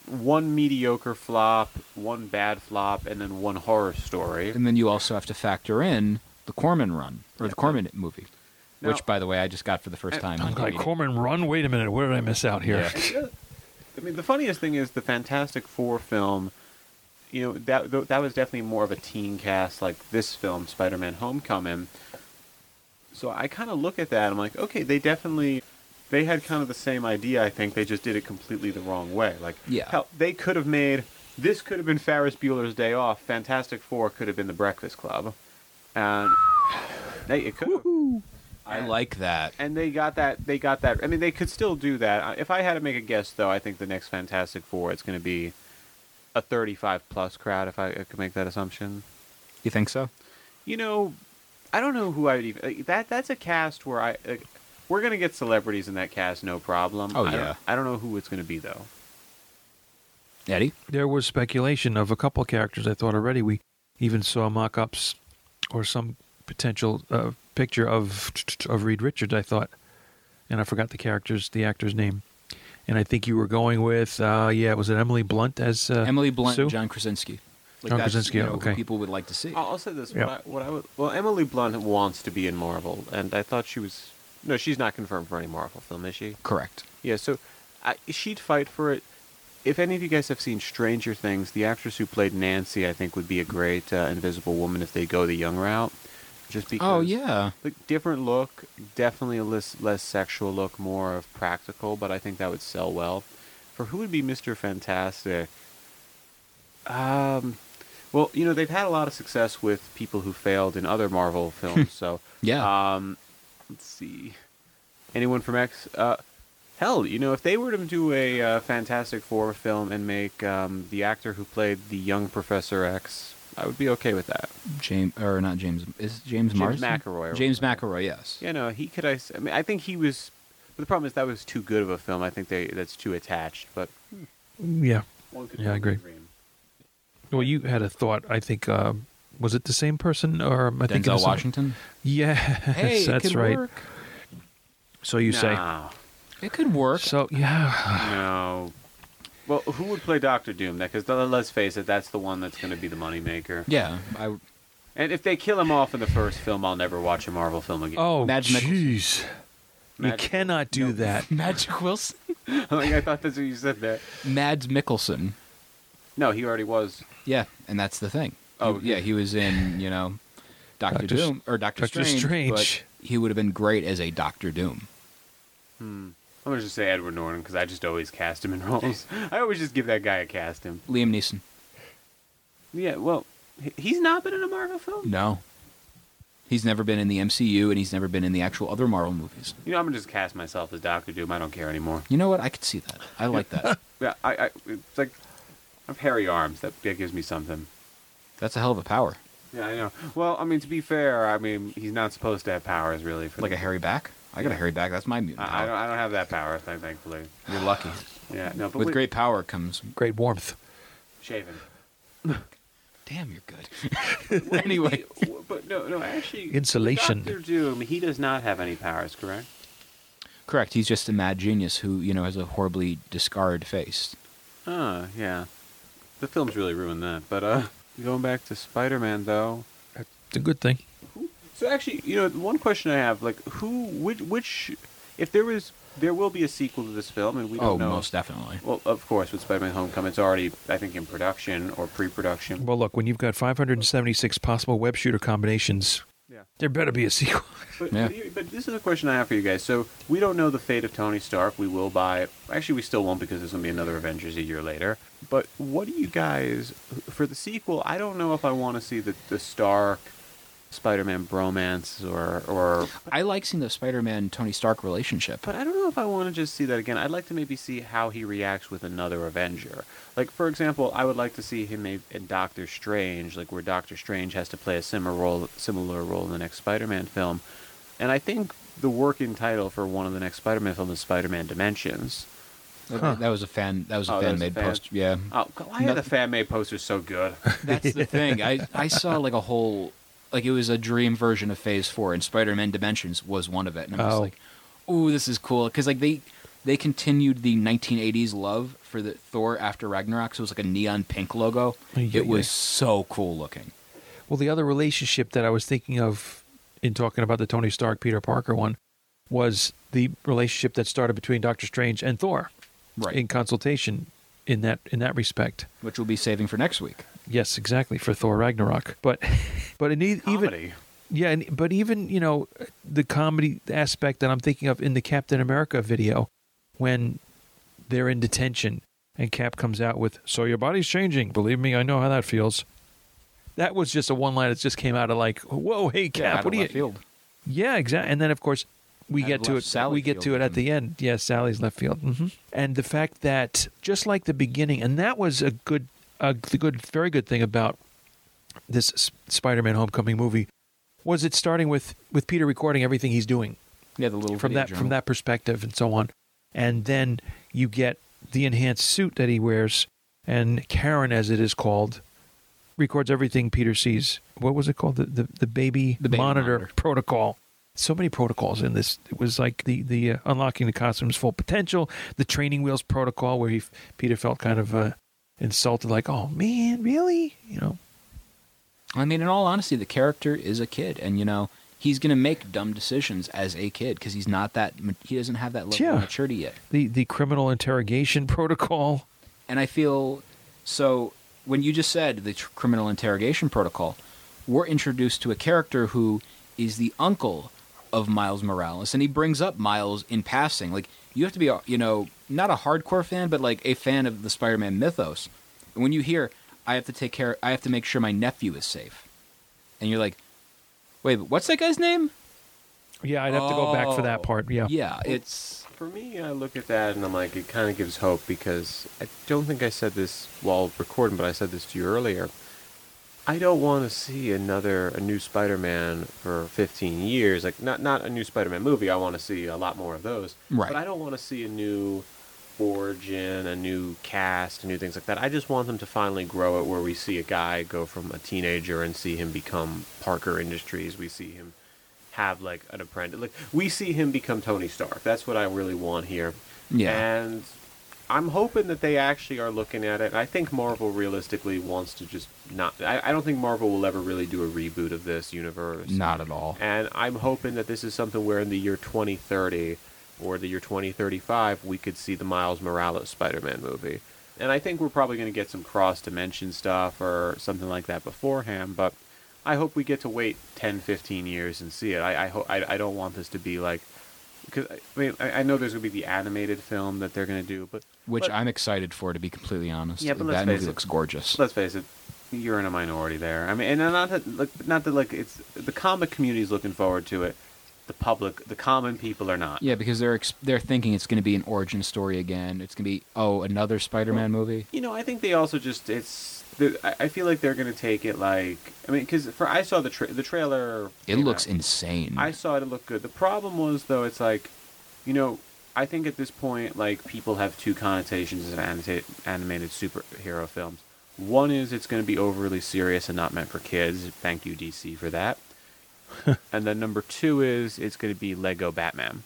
one mediocre flop, one bad flop, and then one horror story. And then you also have to factor in the Corman run, or the Corman movie, Now- which, by the way, I just got for the first time. I'm on like Corman Run. Wait a minute, where did I miss out here? I mean, the funniest thing is the Fantastic Four film. You know that that was definitely more of a teen cast, like this film, Spider-Man: Homecoming. So I kind of look at that. I'm like, okay, they definitely they had kind of the same idea. I think they just did it completely the wrong way. Like, Yeah. hell, they could have made this could have been Ferris Bueller's Day Off. Fantastic Four could have been The Breakfast Club, and they it could. Have. I like that. And they got that. They got that. I mean, they could still do that. If I had to make a guess, though, I think the next Fantastic Four it's going to be a 35 plus crowd. If I, I could make that assumption. You think so? You know, I don't know who I would even. that that's a cast where I. Like, we're gonna get celebrities in that cast, no problem. Oh, I don't- yeah. I don't know who it's gonna be though. Eddie? There was speculation of a couple characters. I thought already we even saw mock-ups or some potential uh, picture of of Reed Richards. I thought, and I forgot the character's the actor's name. And I think you were going with uh, yeah, was it Emily Blunt as uh, Emily Blunt Sue? John Krasinski. Like John that's, Krasinski, you know, who okay. people would like to see. I'll, I'll say this. Yeah. What, I, what I would. Well, Emily Blunt wants to be in Marvel, and I thought she was. No, she's not confirmed for any Marvel film, is she? Correct. Yeah, so I, she'd fight for it. If any of you guys have seen Stranger Things, the actress who played Nancy, I think, would be a great uh, Invisible Woman if they go the young route. Just because. Oh, yeah. Like, different look, definitely a less, less sexual look, more of practical, but I think that would sell well. For who would be Mr. Fantastic? Um, well, you know, they've had a lot of success with people who failed in other Marvel [laughs] films, so. Yeah. Um, let's see. Anyone from X? Uh, hell, you know, if they were to do a uh, Fantastic Four film and make um, the actor who played the young Professor X, I would be okay with that. James, or not James, is James, James Marsden? McAvoy or James whatever. McAvoy, yes. Yeah, no, he could. I, s- I mean, I think he was. But the problem is that was too good of a film. I think they that's too attached. But yeah. one could Yeah, I totally agree. Well, you had a thought. I think uh, was it the same person or I think it Denzel some- Washington? Yes, Hey, it that's could right. work. So you say. No, It could work. So yeah, no. Well, who would play Doctor Doom? That Because let's face it, that's the one that's going to be the moneymaker. yeah. I, And if they kill him off in the first film, I'll never watch a Marvel film again. Oh, Mads Mikkelsen. jeez. You Madge- cannot do that. [laughs] Magic Wilson? [laughs] like, I thought that's what you said there. Mads Mikkelsen. No, he already was. Yeah, and that's the thing. Oh, He- yeah, he was in, you know, Doctor Doctor Doom or Doctor, Doctor Strange, Strange. but he would have been great as a Doctor Doom. Hmm. I'm gonna just say Edward Norton because I just always cast him in roles. [laughs] I always just give that guy a cast him. Liam Neeson. Yeah, well, he- he's not been in a Marvel film. No. He's never been in the MCU and he's never been in the actual other Marvel movies. You know, I'm gonna just cast myself as Doctor Doom. I don't care anymore. You know what? I could see that. I like that. [laughs] Yeah, I, I it's like I have hairy arms. That, that gives me something. That's a hell of a power. Yeah, I know. Well, I mean, to be fair, I mean, he's not supposed to have powers really. For Like a hairy back? I got a hairy back. That's my mutant I, I don't. power. I don't have that power, th- thankfully. You're lucky. [sighs] Yeah, no. But With wait- great power comes Great warmth. shaving. Damn, you're good. [laughs] anyway, but no, no, actually, Insulation. Doctor Doom, he does not have any powers, correct? correct. He's just a mad genius who you know has a horribly discarded face. Ah, yeah. The film's really ruined that. But uh, going back to Spider-Man, though. It's a good thing. So actually, you know, one question I have, like, who, which, which, if there was, there will be a sequel to this film, and we don't Oh, know. most definitely. Well, of course, with Spider-Man: Homecoming, it's already, I think, in production or pre-production. Well, look, when you've got 576 possible web shooter combinations, Yeah. there better be a sequel. But, Yeah. but, but this is a question I have for you guys. So we don't know the fate of Tony Stark. We will buy. Actually, we still won't because there's going to be another Avengers a year later. But what do you guys for the sequel? I don't know if I want to see the the Stark Spider-Man bromance or or. I like seeing the Spider-Man Tony Stark relationship. But I don't know if I want to just see that again. I'd like to maybe see how he reacts with another Avenger. Like, for example, I would like to see him in Doctor Strange, like where Doctor Strange has to play a similar role, similar role in the next Spider-Man film. And I think the working title for one of the next Spider-Man films is Spider-Man Dimensions. That- That was a fan. That was a Oh, fan was a made fan- post. Yeah, Oh, why are the fan made posters so good? that's the thing. I I saw like a whole like it was a dream version of Phase Four, and Spider-Man Dimensions was one of it. And I'm Oh. just like, ooh, this is cool because like they they continued the 1980s love for the Thor after Ragnarok. So it was like a neon pink logo. Ay, ay, It was ay. so cool looking. Well, the other relationship that I was thinking of in talking about the Tony Stark Peter Parker one was the relationship that started between Doctor Strange and Thor Right. in consultation in that in that respect. Which we'll be saving for next week. Yes, exactly for Thor Ragnarok. But [laughs] but in e- even yeah, and, but even you know the comedy aspect that I'm thinking of in the Captain America video when they're in detention and Cap comes out with "So your body's changing." Believe me, I know how that feels. That was just a one line that just came out of like, "Whoa, hey Cap, out what do you?" field. Yeah, exactly. And then of course we Out get to it. Sally we get to it at the end. Yeah, Sally's left field. hmm And the fact that just like the beginning, and that was a good, a the good, very good thing about this S- Spider-Man: Homecoming movie was it starting with with Peter recording everything he's doing Yeah, the little from that from that perspective and so on, and then you get the enhanced suit that he wears, and Karen, as it is called, records everything Peter sees. What was it called? The the, the baby, The baby monitor, monitor. protocol. So many protocols in this. It was like the the uh, unlocking the costume's full potential, the training wheels protocol, where he Peter felt kind of uh, insulted, like, "Oh man, really?" You know. I mean, in all honesty, the character is a kid, and you know he's going to make dumb decisions as a kid because he's not that, he doesn't have that level Yeah. of maturity yet. The the criminal interrogation [laughs] protocol. And I feel so when you just said the tr- criminal interrogation protocol, we're introduced to a character who is the uncle of Miles Morales, and he brings up Miles in passing. Like you have to be, uh, you know, not a hardcore fan, but like a fan of the Spider-Man mythos. And when you hear, "I have to take care, I have to make sure my nephew is safe," and you're like, "Wait, but what's that guy's name?" Yeah, I'd have to go back for that Oh. part. Yeah. Yeah, it's For me, I look at that and I'm like, it kind of gives hope because I don't think I said this while recording, but I said this to you earlier. I don't want to see another a new Spider-Man for 15 years. Like not not a new Spider-Man movie. I want to see a lot more of those. Right. But I don't want to see a new origin, a new cast, new things like that. I just want them to finally grow it where we see a guy go from a teenager and see him become Parker Industries. We see him have like an apprentice. Like we see him become Tony Stark. That's what I really want here. Yeah. And I'm hoping that they actually are looking at it. I think Marvel realistically wants to just not. I, I don't think Marvel will ever really do a reboot of this universe. not at all. And I'm hoping that this is something where in the year 2030 or the year 2035 we could see the Miles Morales Spider-Man movie. And I think we're probably going to get some cross-dimension stuff or something like that beforehand, but I hope we get to wait 10, 15 years and see it. I I, ho- I, I don't want this to be like because I mean I, I know there's going to be the animated film that they're going to do, but Which but I'm excited for, to be completely honest. Yeah, but let's that face movie it. looks gorgeous. let's face it, you're in a minority there. I mean, and not that like not that like it's the comic community is looking forward to it. The public, the common people are not. Yeah, because they're ex- they're thinking it's going to be an origin story again. It's going to be oh another Spider-Man movie. You know, I think they also just it's. I I feel like they're going to take it like I mean, because for I saw the tra- the trailer. It looks out. insane. I saw it. It looked good. The problem was though, it's like, you know, I think at this point, like people have two connotations of anita- animated superhero films. One is it's going to be overly serious and not meant for kids. Thank you, DC, for that. [laughs] and then number two is it's going to be Lego Batman.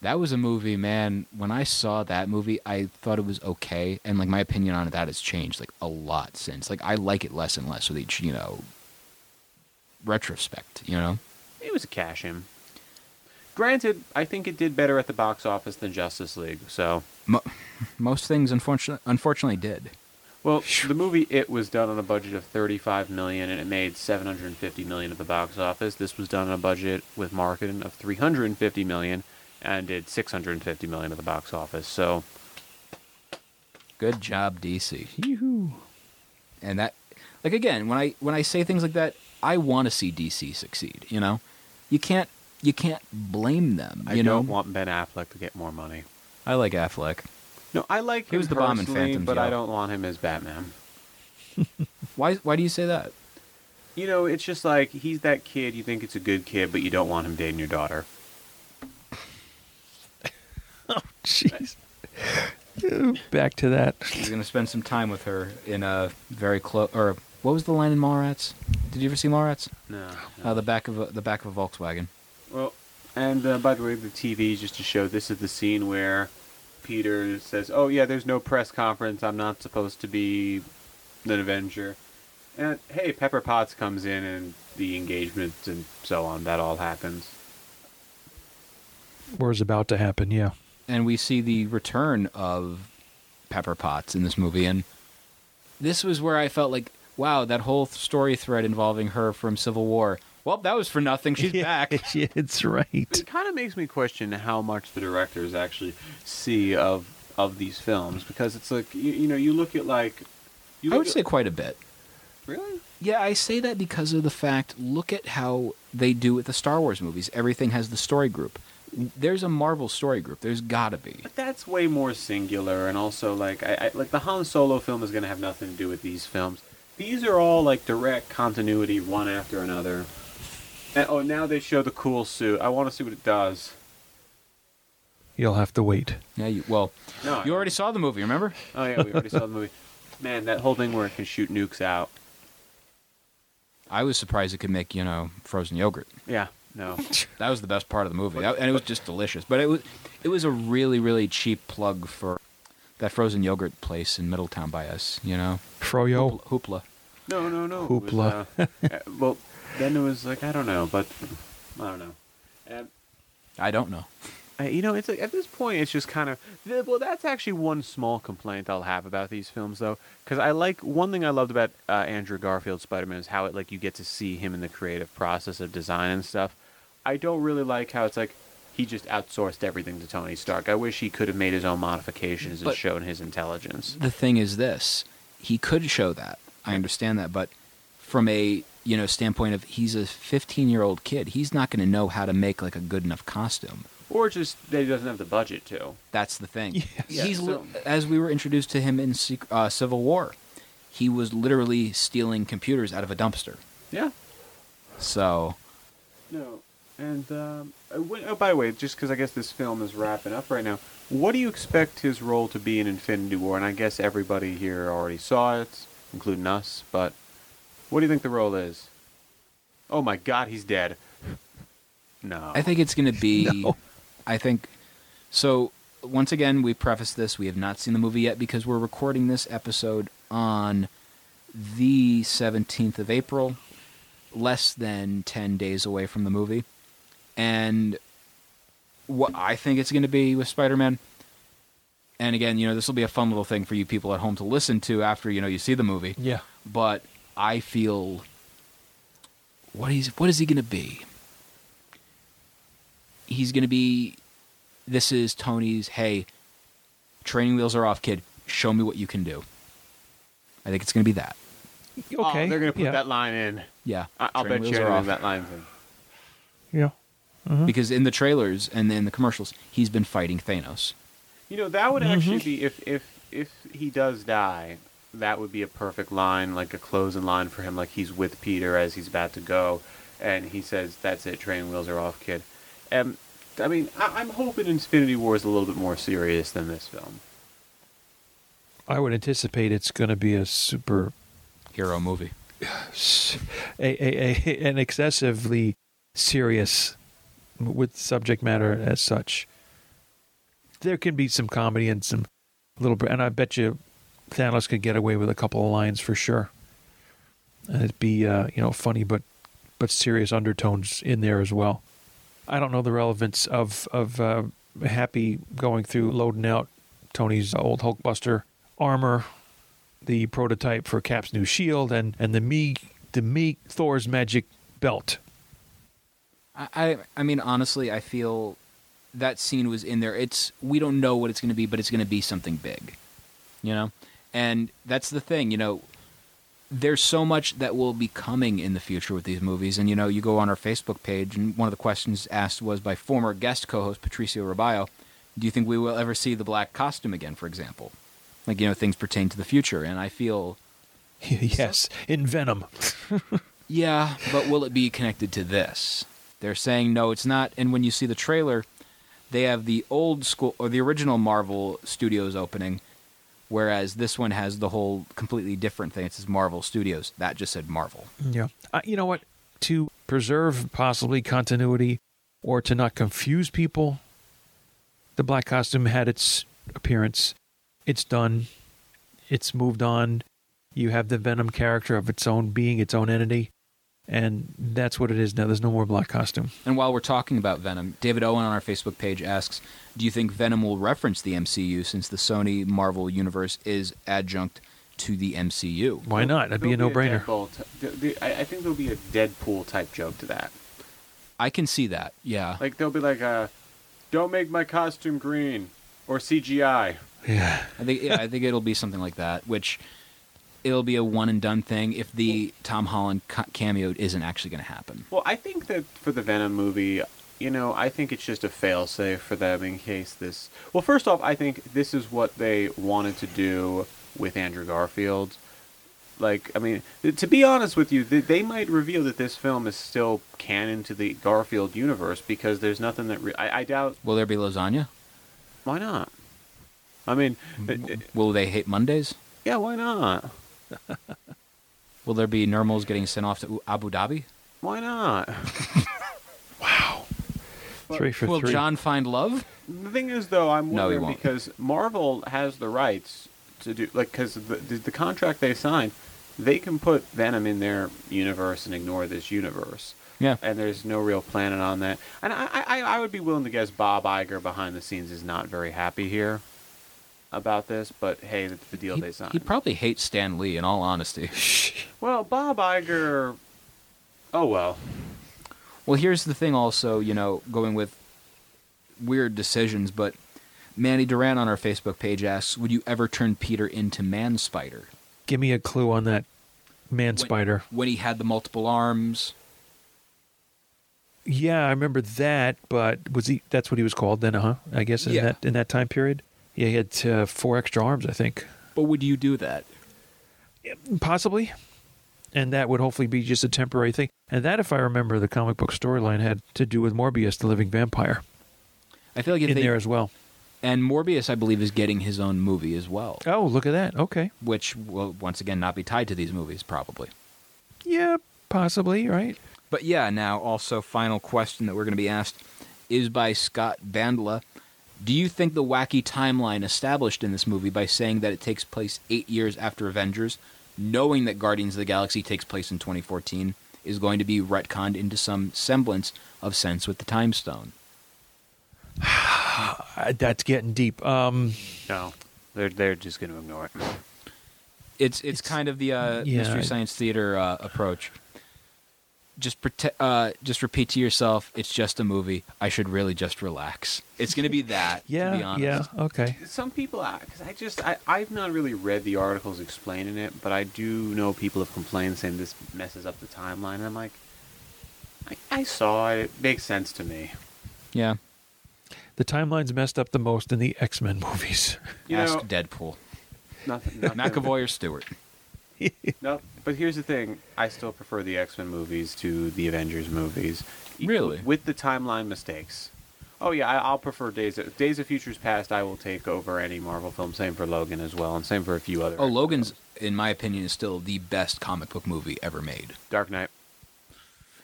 That was a movie, man. When I saw that movie, I thought it was okay, and like my opinion on that has changed like a lot since. Like I like it less and less with each, you know, retrospect. You know, It was a cash in. Granted, I think it did better at the box office than Justice League. So, Mo- [laughs] most things unfortunately unfortunately did. Well, the movie It was done on a budget of 35 million and it made 750 million at the box office. This was done on a budget with marketing of 350 million and did 650 million at the box office. So, Good job, DC. Yoo-hoo. And that, like again, when I when I say things like that, I want to see DC succeed. You know, you can't you can't blame them. I You don't know, want Ben Affleck to get more money. I like Affleck. No, I like He him was the bomb in personally, Phantom but I don't want him as Batman. [laughs] Why why do you say that? You know, it's just like he's that kid. You think it's a good kid, but you don't want him dating your daughter. [laughs] Oh, jeez. [laughs] Back to that. He's gonna spend some time with her in a very close. Or what was the line in Mallrats? Did you ever see Mallrats? No. Uh, the back of a, the back of a Volkswagen. Well, and uh, by the way, the TV just to show this is the scene where Peter says, "Oh yeah, there's no press conference. I'm not supposed to be an Avenger." And hey, Pepper Potts comes in, and the engagement and so on. That all happens. War's about to happen, yeah. and we see the return of Pepper Potts in this movie, and this was where I felt like, wow, that whole story thread involving her from Civil War. Well, that was for nothing. She's [laughs] back. it's right. It kind of makes me question how much the directors actually see of of these films because it's like you, you know you look at like you I would at- say quite a bit. really Yeah, I say that because of the fact. Look at how they do with the Star Wars movies. Everything has the story group. There's a Marvel story group. There's gotta be. But that's way more singular, and also like I, I like the Han Solo film is going to have nothing to do with these films. These are all like direct continuity, one after another. And oh, now they show the cool suit. I want to see what it does. You'll have to wait. Yeah, you, well, No, you already saw the movie. Remember? Oh yeah, we already saw the movie. [laughs] Man, that whole thing where it can shoot nukes out. I was surprised it could make you know frozen yogurt. Yeah, no. [laughs] That was the best part of the movie, That- and it was just delicious. But it was it was a really really cheap plug for that frozen yogurt place in Middletown by us. You know, Froyo. Hoopla. Hoopla. No, no, no. it was, Hoopla. uh, [laughs] uh, well, then it was like I don't know, but I don't know. And, I don't know. uh, you know, it's like, at this point, it's just kind of well. That's actually one small complaint I'll have about these films, though, because I like one thing I loved about uh, Andrew Garfield Spider Man is how it like you get to see him in the creative process of design and stuff. I don't really like how it's like he just outsourced everything to Tony Stark. I wish he could have made his own modifications and shown his intelligence. The thing is this: he could show that. I understand that, but from a you know standpoint of he's a 15 year old kid, he's not going to know how to make like a good enough costume. Or just that he doesn't have the budget to. That's the thing. [laughs] Yes. He's li- So- as we were introduced to him in uh, Civil War, he was literally stealing computers out of a dumpster. Yeah. So No. And um, uh, when, oh, by the way, just because I guess this film is wrapping up right now, what do you expect his role to be in Infinity War? And I guess everybody here already saw it, including us. But what do you think the role is? Oh my God, he's dead. [laughs] No. I think it's going to be. [laughs] No. I think so. Once again, we preface this: we have not seen the movie yet because we're recording this episode on the seventeenth of April, less than ten days away from the movie, and what I think it's going to be with Spider-Man. And again, you know, this will be a fun little thing for you people at home to listen to after you know you see the movie. Yeah. But I feel what he's what is he going to be? He's going to be this is Tony's hey training wheels are off kid show me what you can do. I think it's going to be that. Oh, Okay. they're going to put yeah. that line in. Yeah. I- I'll bet you are anything off. that line in. Yeah. Mm-hmm. because in the trailers and in the commercials he's been fighting Thanos. You know, that would actually mm-hmm. be if if if he does die, that would be a perfect line, like a closing line for him, like he's with Peter as he's about to go, and he says, "That's it, train wheels are off, kid." Um, I mean, I, I'm hoping Infinity War is a little bit more serious than this film. I would anticipate it's going to be a super Hero movie. [sighs] a, a, a an excessively serious with subject matter as such. There can be some comedy and some little, bit- and I bet you Thanos could get away with a couple of lines for sure. And it'd be uh, you know funny, but but serious undertones in there as well. I don't know the relevance of of uh, Happy going through loading out Tony's old Hulkbuster armor the prototype for Cap's new shield and and the me the me Thor's magic belt. I, I, mean, honestly, I feel that scene was in there. It's we don't know what it's going to be, but it's going to be something big, you know. And that's the thing, you know. There's so much that will be coming in the future with these movies, and you know, you go on our Facebook page, and one of the questions asked was by former guest co-host Patricio Raballo, "Do you think we will ever see the black costume again?" For example, like you know, things pertain to the future, and I feel [laughs] yes, in Venom. [laughs] yeah, but will it be connected to this? They're saying no, it's not. And when you see the trailer, they have the old school or the original Marvel Studios opening, whereas this one has the whole completely different thing. It says Marvel Studios. That just said Marvel. Yeah. Uh, you know what? To preserve possibly continuity or to not confuse people, the black costume had its appearance. It's done. It's moved on. You have the Venom character of its own being, its own entity. And that's what it is now. There's no more black costume. And while we're talking about Venom, David Owen on our Facebook page asks, "Do you think Venom will reference the MCU since the Sony Marvel universe is adjunct to the MCU?" Why not? That'd be a no-brainer. Deadpool t- th- th- I I think there'll be a Deadpool type joke to that. I can see that. Yeah. Like there'll be like, uh, "Don't make my costume green," or CGI. Yeah. I think yeah, I think it'll be something like that, which it'll be a one and done thing if the Tom Holland cameo isn't actually going to happen. Well, I think that for the Venom movie, you know, I think it's just a failsafe for them in case this. Well, first off, I think this is what they wanted to do with Andrew Garfield. Like, I mean, to be honest with you, they might reveal that this film is still canon to the Garfield universe because there's nothing that. Re- I-, I doubt. Will there be lasagna? Why not? I mean, uh, Will they hate Mondays? yeah, why not? [laughs] Will there be Nermals getting sent off to Abu Dhabi? Why not? [laughs] Wow, Three for Will three. John find love? The thing is, though, I'm No, he wondering won't. because Marvel has the rights to do like because the, the the contract they signed, they can put Venom in their universe and ignore this universe. Yeah. And there's no real planning on that. And I, I, I would be willing to guess Bob Iger behind the scenes is not very happy here about this. But hey, that's the deal He, they signed. he probably hates Stan Lee. In all honesty. [laughs] well, Bob Iger. Oh well. Well, here's the thing. Also, you know, going with weird decisions, but Manny Durant on our Facebook page asks, "Would you ever turn Peter into Man Spider Give me a clue on that man spider. when he had the multiple arms?" Yeah, I remember that, but was he? That's what he was called then, huh? I guess in Yeah. that in that time period. Yeah, he had uh, four extra arms, I think, But would you do that? possibly, and that would hopefully be just a temporary thing. And that, if I remember, the comic book storyline had to do with Morbius, the living vampire, I feel like in they there as well. and Morbius, I believe, is getting his own movie as well, Oh, look at that. Okay, which will once again not be tied to these movies, probably. yeah, possibly, right? But yeah, now also final question that we're going to be asked is by Scott Bandla. Do you think the wacky timeline established in this movie by saying that it takes place eight years after Avengers, knowing that Guardians of the Galaxy takes place in 2014, is going to be retconned into some semblance of sense with the Time Stone? [sighs] Uh, that's getting deep. Um, No, they're they're just going to ignore it. It's it's, kind of the uh, yeah, mystery science theater uh, approach. Just prote- uh, just repeat to yourself, it's just a movie. I should really just relax. It's going to be that. to be yeah, honest. yeah, okay. Some people, because I just, I, I've not really read the articles explaining it, but I do know people have complained saying this messes up the timeline. And I'm like, I, I saw it. It makes sense to me. Yeah. The timeline's messed up the most in the X Men [laughs] movies. You Ask know, Deadpool. nothing, [laughs] nothing. McAvoy or Stewart. [laughs] No, but here's the thing. I still prefer the X Men movies to the Avengers movies. Really? With the timeline mistakes. Oh yeah, I, I'll prefer Days of, Days of Futures Past. I will take over any Marvel film. Same for Logan as well, and same for a few other. Oh, Logan's, in my opinion, is still the best comic book movie ever made. Dark Knight. I'm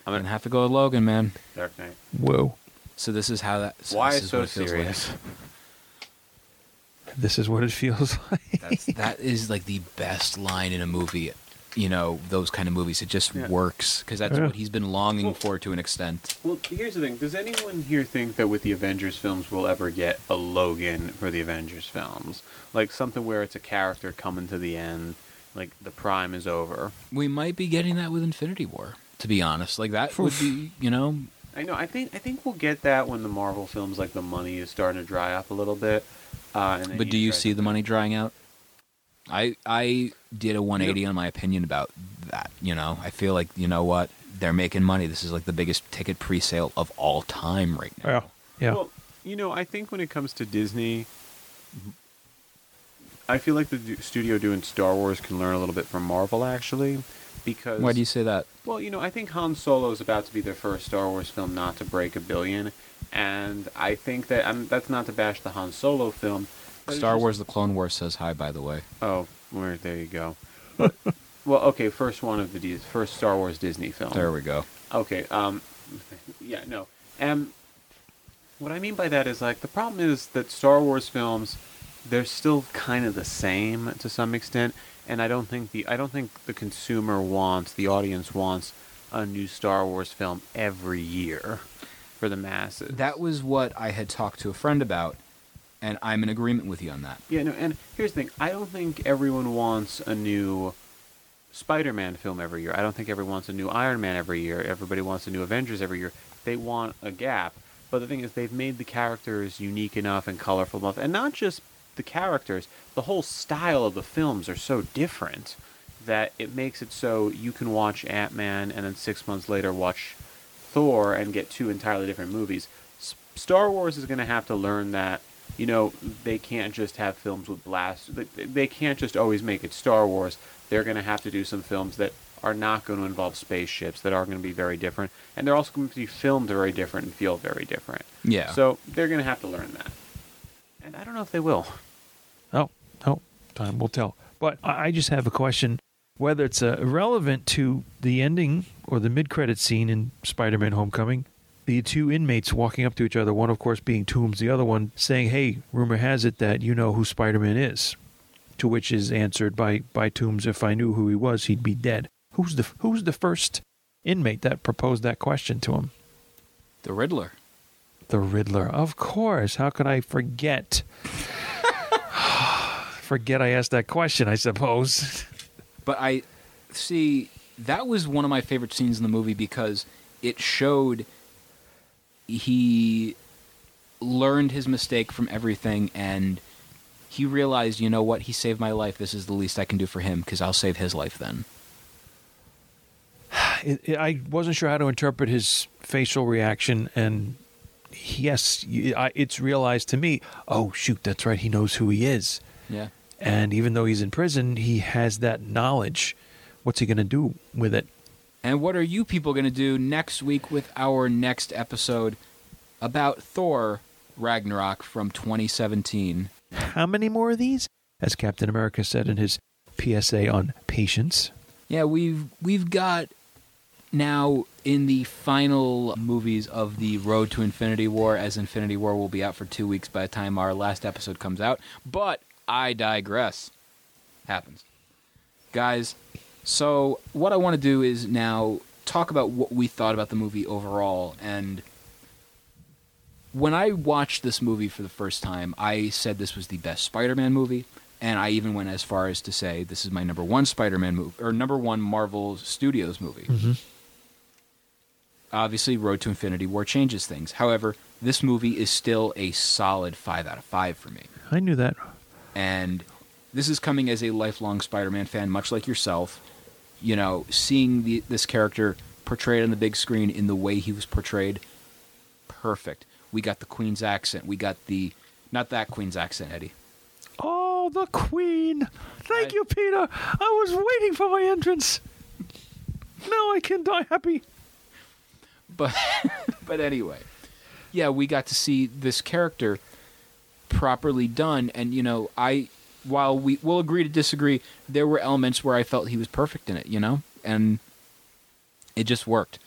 I'm gonna gonna have to go with Logan, man. Dark Knight. Whoa. So this is how that. Why this is so what it feels like. Serious? This is what it feels [laughs] like. That's that is like the best line in a movie. You know those kind of movies. It just Yeah. works because that's Yeah. what he's been longing for to an extent. Well, here's the thing. Does anyone here think that with the Avengers films we'll ever get a Logan for the Avengers films? Like something where it's a character coming to the end, like the prime is over. We might be getting that with Infinity War. To be honest, like that would be you know I know. I think I think we'll get that when the Marvel films, like the money is starting to dry up a little bit. Uh, and then But do you see the money drying out? I I did a 180 on my opinion about that. You know, I feel like you know what they're making money. This is like the biggest ticket pre-sale of all time right now. Yeah. Yeah. Well, you know, I think when it comes to Disney, I feel like the studio doing Star Wars can learn a little bit from Marvel, actually, because Why do you say that? Well, you know, I think Han Solo is about to be their first Star Wars film not to break a billion, and I think that I'm, that's not to bash the Han Solo film. Star just- Wars: The Clone Wars says hi. By the way, Oh, where there you go. But, [laughs] well, okay, first one of the first Star Wars Disney film. there we go. Okay. Um. Yeah. No. Um. What I mean by that is like the problem is that Star Wars films, they're still kind of the same to some extent, and I don't think the I don't think the consumer wants the audience wants a new Star Wars film every year for the masses. That was what I had talked to a friend about, and I'm in agreement with you on that. Yeah, no, and here's the thing. I don't think everyone wants a new Spider-Man film every year. I don't think everyone wants a new Iron Man every year. Everybody wants a new Avengers every year. They want a gap. But the thing is, they've made the characters unique enough and colorful enough, and not just the characters. The whole style of the films are so different that it makes it so you can watch Ant-Man and then six months later watch Thor and get two entirely different movies. S- Star Wars is going to have to learn that you know they can't just have films with blast. They, can't just always make it Star Wars. They're going to have to do some films that are not going to involve spaceships that are going to be very different, and they're also going to be filmed very different and feel very different. Yeah. So they're going to have to learn that, and I don't know if they will. Oh, oh, time will tell. But I I just have a question whether it's uh, relevant to the ending or the mid credit scene in Spider Man Homecoming. The two inmates walking up to each other, one, of course, being Toombs, the other one saying, Hey, rumor has it that you know who Spider Man is. To which is answered by, by Toombs, If I knew who he was, he'd be dead. Who's the, who's the first inmate that proposed that question to him? The Riddler. The Riddler. Of course. How could I forget? [sighs] forget I asked that question, I suppose. But I see that was one of my favorite scenes in the movie because it showed he learned his mistake from everything and he realized, you know what, he saved my life. This is the least I can do for him because I'll save his life then. [sighs] It, it- I wasn't sure how to interpret his facial reaction, and yes, I- it's realized to me, oh, shoot, that's right, he knows who he is. Yeah. And even though he's in prison, he has that knowledge. What's he going to do with it? And what are you people going to do next week with our next episode about Thor Ragnarok from 2017? How many more of these? As Captain America said in his PSA on patience. Yeah, we've we've got now in the final movies of the Road to Infinity War, as Infinity War will be out for two weeks by the time our last episode comes out. But I digress. Happens, guys. So what I want to do is now talk about what we thought about the movie overall and. When I watched this movie for the first time, I said this was the best Spider-Man movie, and I even went as far as to say this is my number one Spider-Man movie or number one Marvel Studios movie. Mm-hmm. Obviously, Road to Infinity War changes things. However, this movie is still a solid five out of five for me. I knew that. And this is coming as a lifelong Spider-Man fan, much like yourself. You know, seeing the, this character portrayed on the big screen in the way he was portrayed, perfect. We got the Queen's accent. We got the not that Queen's accent, Eddie. Oh, the Queen. Thank I- you, Peter. I was waiting for my entrance. Now I can die happy. But [laughs] but anyway, yeah, we got to see this character properly done, and you know, I while we will agree to disagree, there were elements where I felt he was perfect in it, you know, and it just worked.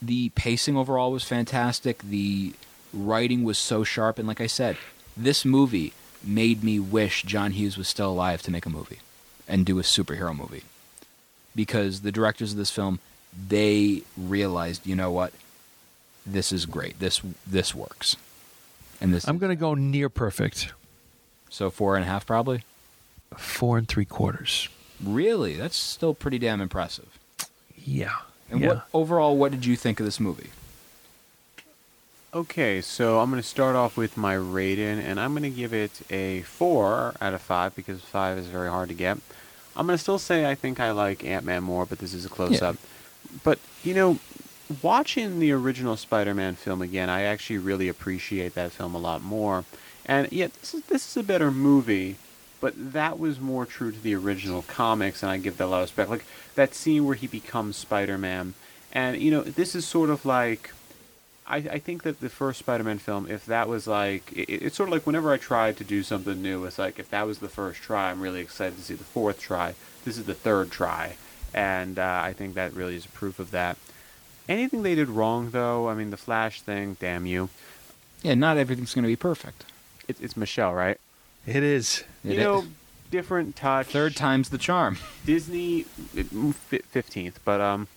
The pacing overall was fantastic. The writing was so sharp, and like I said, this movie made me wish John Hughes was still alive to make a movie and do a superhero movie. Because the directors of this film, they realized, you know what, this is great. This this works, and this. I'm going to go near perfect. So four and a half, probably. Four and three quarters. Really, that's still pretty damn impressive. Yeah. And yeah. what overall, what did you think of this movie? Okay, so I'm going to start off with my rating, and I'm going to give it a 4 out of 5 because 5 is very hard to get. I'm going to still say I think I like Ant Man more, but this is a close Yeah. up. But, you know, watching the original Spider Man film again, I actually really appreciate that film a lot more. And yet, this is, this is a better movie, but that was more true to the original comics, and I give that a lot of respect. Like that scene where he becomes Spider Man. And, you know, this is sort of like. I, I think that the first Spider-Man film, if that was like, it, it's sort of like whenever I tried to do something new, it's like if that was the first try, I'm really excited to see the fourth try. This is the third try, and uh, I think that really is proof of that. Anything they did wrong, though, I mean, the Flash thing, damn you. Yeah, not everything's going to be perfect. It, it's Michelle, right? It is. It you know, is. different touch. Third time's the charm. Disney, fifteenth, but um,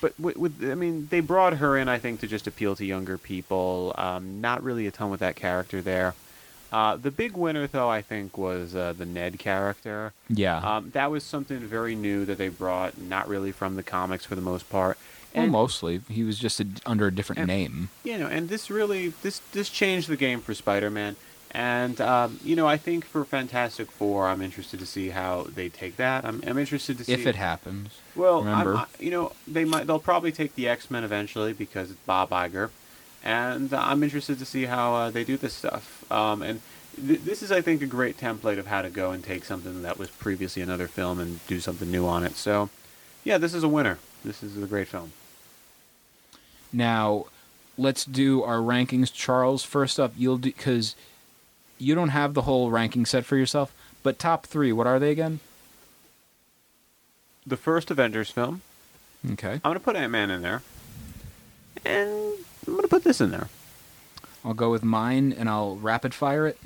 but with, with I mean, they brought her in, I think, to just appeal to younger people. Um, not really a ton with that character there. Uh, the big winner, though, I think, was uh, the Ned character. Yeah. Um, that was something very new that they brought, not really from the comics for the most part. Well, mostly he was just a, under a different and- name. you know, and this really this this changed the game for Spider-Man. And um, you know, I think for Fantastic Four, I'm interested to see how they take that. I'm, I'm interested to see If it happens. Well, I'm, remember. I, you know, they might they'll probably take the X Men eventually because it's Bob Iger, and I'm interested to see how uh, they do this stuff. Um, and th- this is, I think, a great template of how to go and take something that was previously another film and do something new on it. So, yeah, this is a winner. This is a great film. Now, let's do our rankings. Charles, first up, you'll do because you don't have the whole ranking set for yourself. But top three, what are they again? The first Avengers film. Okay, I'm gonna put Ant Man in there, and I'm gonna put this in there. I'll go with mine and I'll rapid fire it.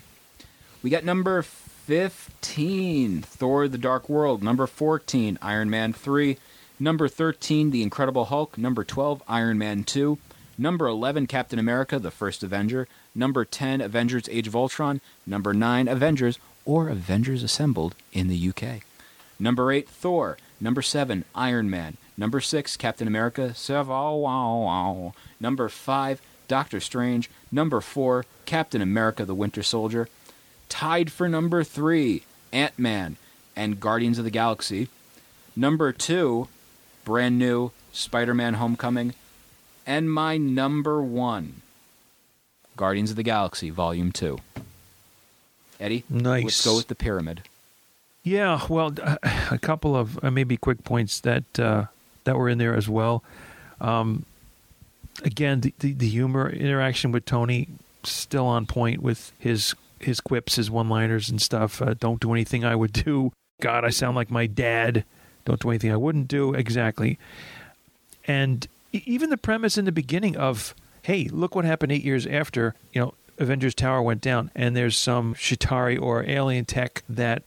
We got number 15, Thor the Dark World. Number 14, Iron Man 3. Number 13, The Incredible Hulk. Number 12, Iron Man 2. Number 11, Captain America, The First Avenger. Number 10, Avengers Age of Ultron. Number 9, Avengers, or Avengers Assembled in the UK. Number 8, Thor. Number 7, Iron Man. Number 6, Captain America. Number 5, Doctor Strange. Number 4, Captain America the Winter Soldier. Tied for number 3, Ant Man and Guardians of the Galaxy. Number 2, brand new Spider Man Homecoming. And my number 1, Guardians of the Galaxy Volume 2. Eddie, Nice. let's go with the pyramid. Yeah, well, a couple of uh, maybe quick points that uh, that were in there as well. Um, again, the, the the humor interaction with Tony still on point with his his quips, his one liners and stuff. Uh, don't do anything I would do. God, I sound like my dad. Don't do anything I wouldn't do. Exactly. And even the premise in the beginning of, hey, look what happened eight years after, you know, Avengers Tower went down, and there's some Chitauri or alien tech that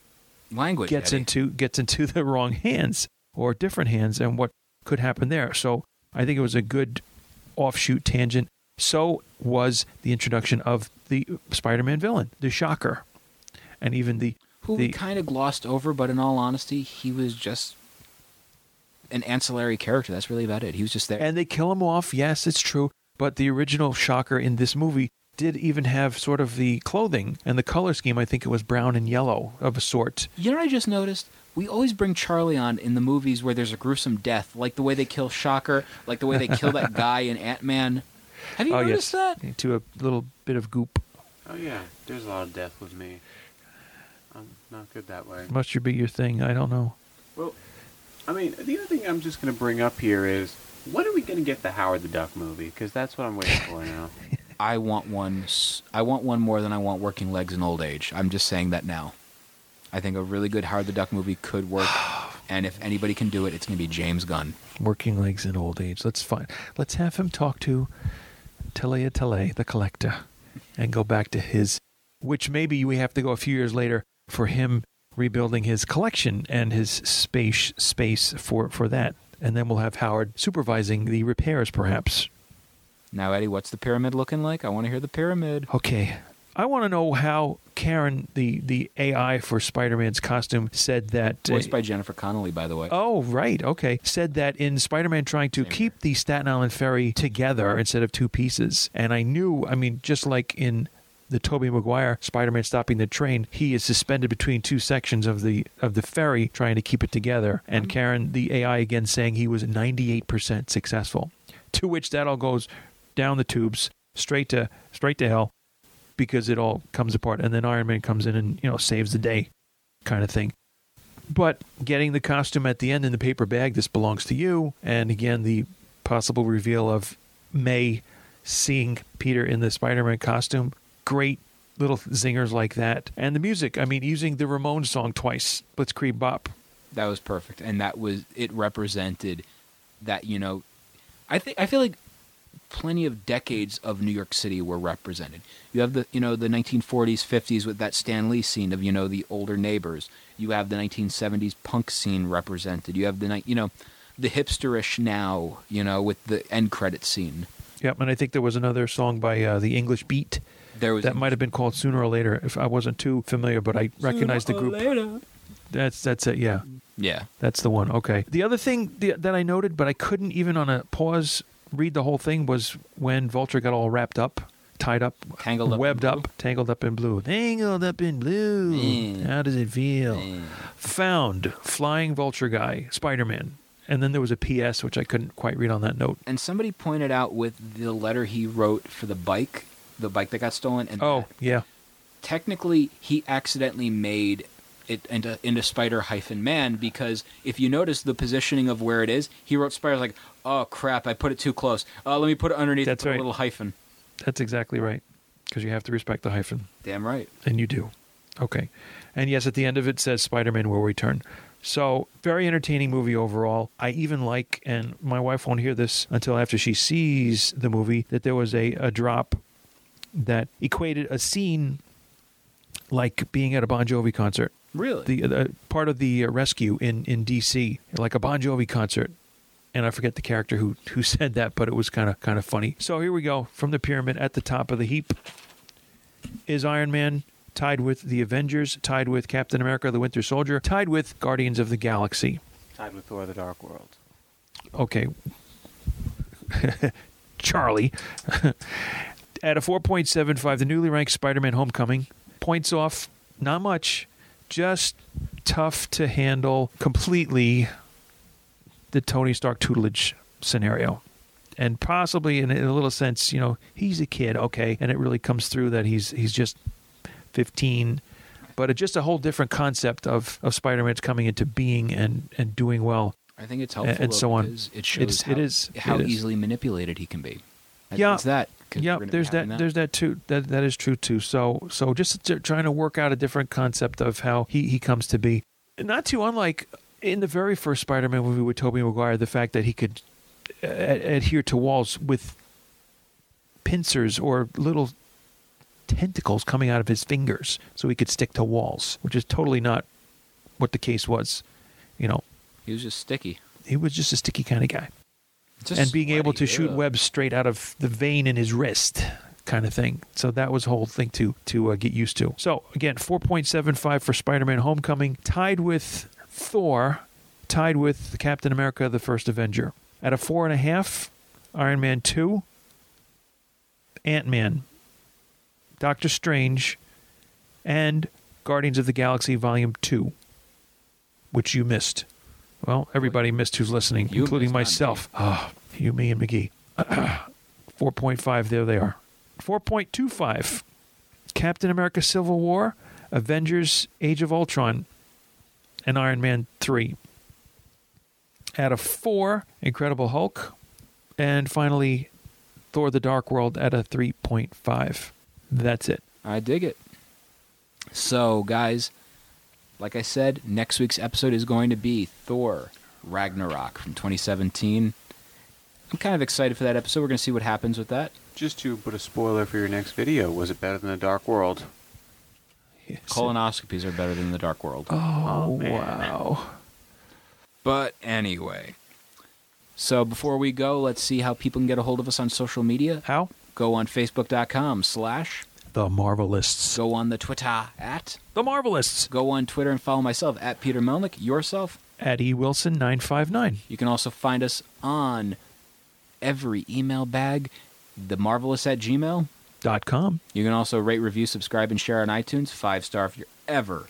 Language. gets Eddie. into gets into [laughs] the wrong hands or different hands and what could happen there. So I think it was a good offshoot tangent. So was the introduction of the Spider-Man villain, the Shocker, and even the who the we kind of glossed over, but in all honesty, he was just an ancillary character. That's really about it. He was just there. and they kill him off. Yes, it's true. But the original Shocker in this movie did even have sort of the clothing and the color scheme. I think it was brown and yellow of a sort. you know what I just noticed? We always bring Charlie on in the movies where there's a gruesome death, like the way they kill Shocker, like the way they kill that [laughs] guy in Ant Man. Have you oh noticed yes, that? to a little bit of goop. Oh yeah, there's a lot of death with me. I'm not good that way. Must be your thing. I don't know. Well, I mean, the other thing I'm just going to bring up here is when are we going going to get the Howard the Duck movie? Because that's what I'm waiting for now. [laughs] I want one. s- I want one more than I want working legs in old age. I'm just saying that now. I think a really good Howard the Duck movie could work, [sighs] and if anybody can do it, it's going to be James Gunn. Working legs in old age. Let's find. Let's have him talk to Talia Tele, the collector, and go back to his. Which maybe we have to go a few years later for him rebuilding his collection and his space space for for that, and then we'll have Howard supervising the repairs, perhaps. Now, Eddie, what's the pyramid looking like? I want to hear the pyramid. Okay. I want to know how Karen, the, the AI for Spider Man's costume, said that. uh, Voiced by Jennifer Connelly, by the way. Oh, right. Okay. Said that in Spider Man trying to keep the Staten Island ferry together instead of two pieces. And I knew, I mean, just like in the Tobey Maguire Spider Man stopping the train, he is suspended between two sections of the of the ferry trying to keep it together. And mm-hmm. Karen, the AI again saying he was 98% successful. To which that all goes down the tubes, straight to straight to hell because it all comes apart and then Iron Man comes in and, you know, saves the day kind of thing. But getting the costume at the end in the paper bag, this belongs to you. And again, the possible reveal of May seeing Peter in the Spider Man costume. Great little zingers like that. And the music, I mean, using the Ramones song twice, Blitzkrieg Bop. That was perfect, and that was it. Represented that you know, I think I feel like plenty of decades of New York City were represented. You have the you know the 1940s, 50s with that Stan Lee scene of you know the older neighbors. You have the 1970s punk scene represented. You have the you know the hipsterish now you know with the end credit scene. Yep. And I think there was another song by uh, the English Beat There was that might have been called Sooner or Later. If I wasn't too familiar, but I recognized the group. That's that's it. Yeah. yeah. That's the one. Okay. The other thing that I noted, but I couldn't even on a pause read the whole thing, was when Vulture got all wrapped up, tied up, Tangled up webbed up, tangled up in blue. Tangled up in blue. Mm. How does it feel? Mm. Found flying Vulture guy, Spider Man. And then there was a PS, which I couldn't quite read on that note. And somebody pointed out with the letter he wrote for the bike, the bike that got stolen, and Oh, yeah. technically he accidentally made it into, into Spider hyphen Man because if you notice the positioning of where it is, he wrote Spider like, oh crap, I put it too close. Uh, let me put it underneath That's right. a little hyphen. That's exactly right. Because you have to respect the hyphen. Damn right. And you do. Okay. And yes, at the end of it says Spider Man will return. So, very entertaining movie overall. I even like, and my wife won't hear this until after she sees the movie, that there was a, a drop that equated a scene like being at a Bon Jovi concert. Really? The, the part of the uh, rescue in, in DC, like a Bon Jovi concert. And I forget the character who, who [laughs] said that, but it was kind of kind of funny. So here we go from the pyramid at the top of the heap is Iron Man tied with the Avengers, tied with Captain America, the Winter Soldier, tied with Guardians of the Galaxy. Tied with Thor: The Dark World. Okay. [laughs] Charlie. [laughs] At a 4.75, the newly ranked Spider Man Homecoming. Points off, not much, just tough to handle completely the Tony Stark tutelage scenario. And possibly in a, little sense, you know, he's a kid, okay, and it really comes through that he's he's just 15 but it's just a whole different concept of, of Spider-Man's coming into being and, and doing well. I think it's helpful and though, so on. It shows It's- how, it is- how it is. easily manipulated he can be. Yeah. it's that. Yeah, we're gonna be there's that, having There's that too. That that is true too. So so just trying to work out a different concept of how he he comes to be. Not too unlike in the very first Spider-Man movie with Tobey Maguire, the fact that he could uh, adhere to walls with pincers or little tentacles coming out of his fingers, so he could stick to walls, which is totally not what the case was. You know, He was just sticky. he was just a sticky kind of guy Just and being able to shoot webs straight out of the vein in his wrist kind of thing. So that was a whole thing to to uh, get used to. So again 4.75 for spider-man homecoming tied with thor tied with captain america the first avenger. At a four and a half iron man 2 ant-man doctor strange and guardians of the galaxy volume 2 which you missed well everybody missed who's listening You including myself Ah, you me and mcgee [clears throat] 4.5 there they are 4.25 captain america civil war avengers age of ultron and iron man 3 at a 4 incredible hulk And finally, Thor the Dark World at a 3.5. That's it. I dig it. So, guys, like I said, next week's episode is going to be Thor Ragnarok from 2017. I'm kind of excited for that episode. We're going to see what happens with that. Just to put a spoiler for your next video, was it better than The Dark World? Colonoscopies are better than the Dark World. Oh, oh, man. wow. But anyway. So before we go, let's see how people can get a hold of us on social media. How? Go on Facebook.com slash. The Marvelists. Go on the Twitter at. The Marvelists. Go on Twitter and follow myself at Peter Melnick. Yourself. At E Wilson 959. You can also find us on every email bag, themarvelists at gmail. Dot com. You can also rate, review, subscribe, and share on iTunes. Five star if you're ever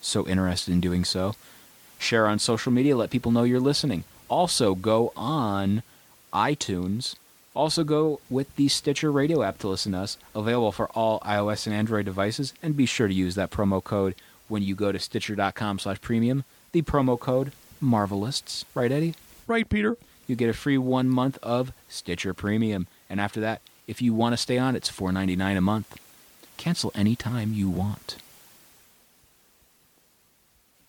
so interested in doing so. Share on social media. Let people know you're listening. Also, go on iTunes. Also, go with the Stitcher Radio app to listen to us. Available for all iOS and Android devices. And be sure to use that promo code when you go to Stitcher.com slash premium. The promo code Marvelists. Right, Eddie? Right, Peter. you get a free one month of Stitcher Premium. And after that, if you want to stay on, it's $4.99 a month. Cancel any time you want.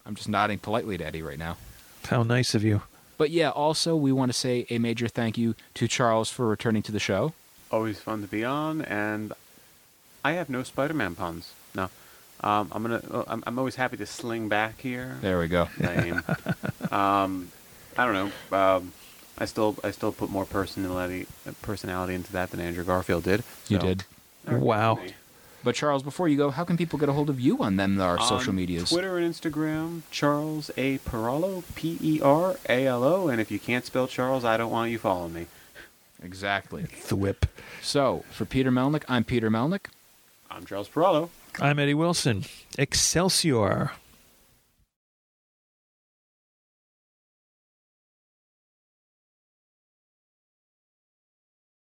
I'm just nodding politely to Eddie right now. How nice of you. But yeah, also, we want to say a major thank you to Charles for returning to the show. Always fun to be on, and I have no Spider-Man puns. No, um, I'm gonna. uh, I'm, I'm always happy to sling back here. There we go. Lame. [laughs] um, I don't know. Um, I still I still put more personality personality into that than Andrew Garfield did. You did. All right, Wow. Me. But Charles, before you go, how can people get a hold of you on them our social medias? Twitter and Instagram, Charles A. Peralo, P E R A L O. And if you can't spell Charles, I don't want you following me. Exactly. Thwip. So, for Peter Melnick, I'm Peter Melnick. I'm Charles Peralo. I'm Eddie Wilson. Excelsior.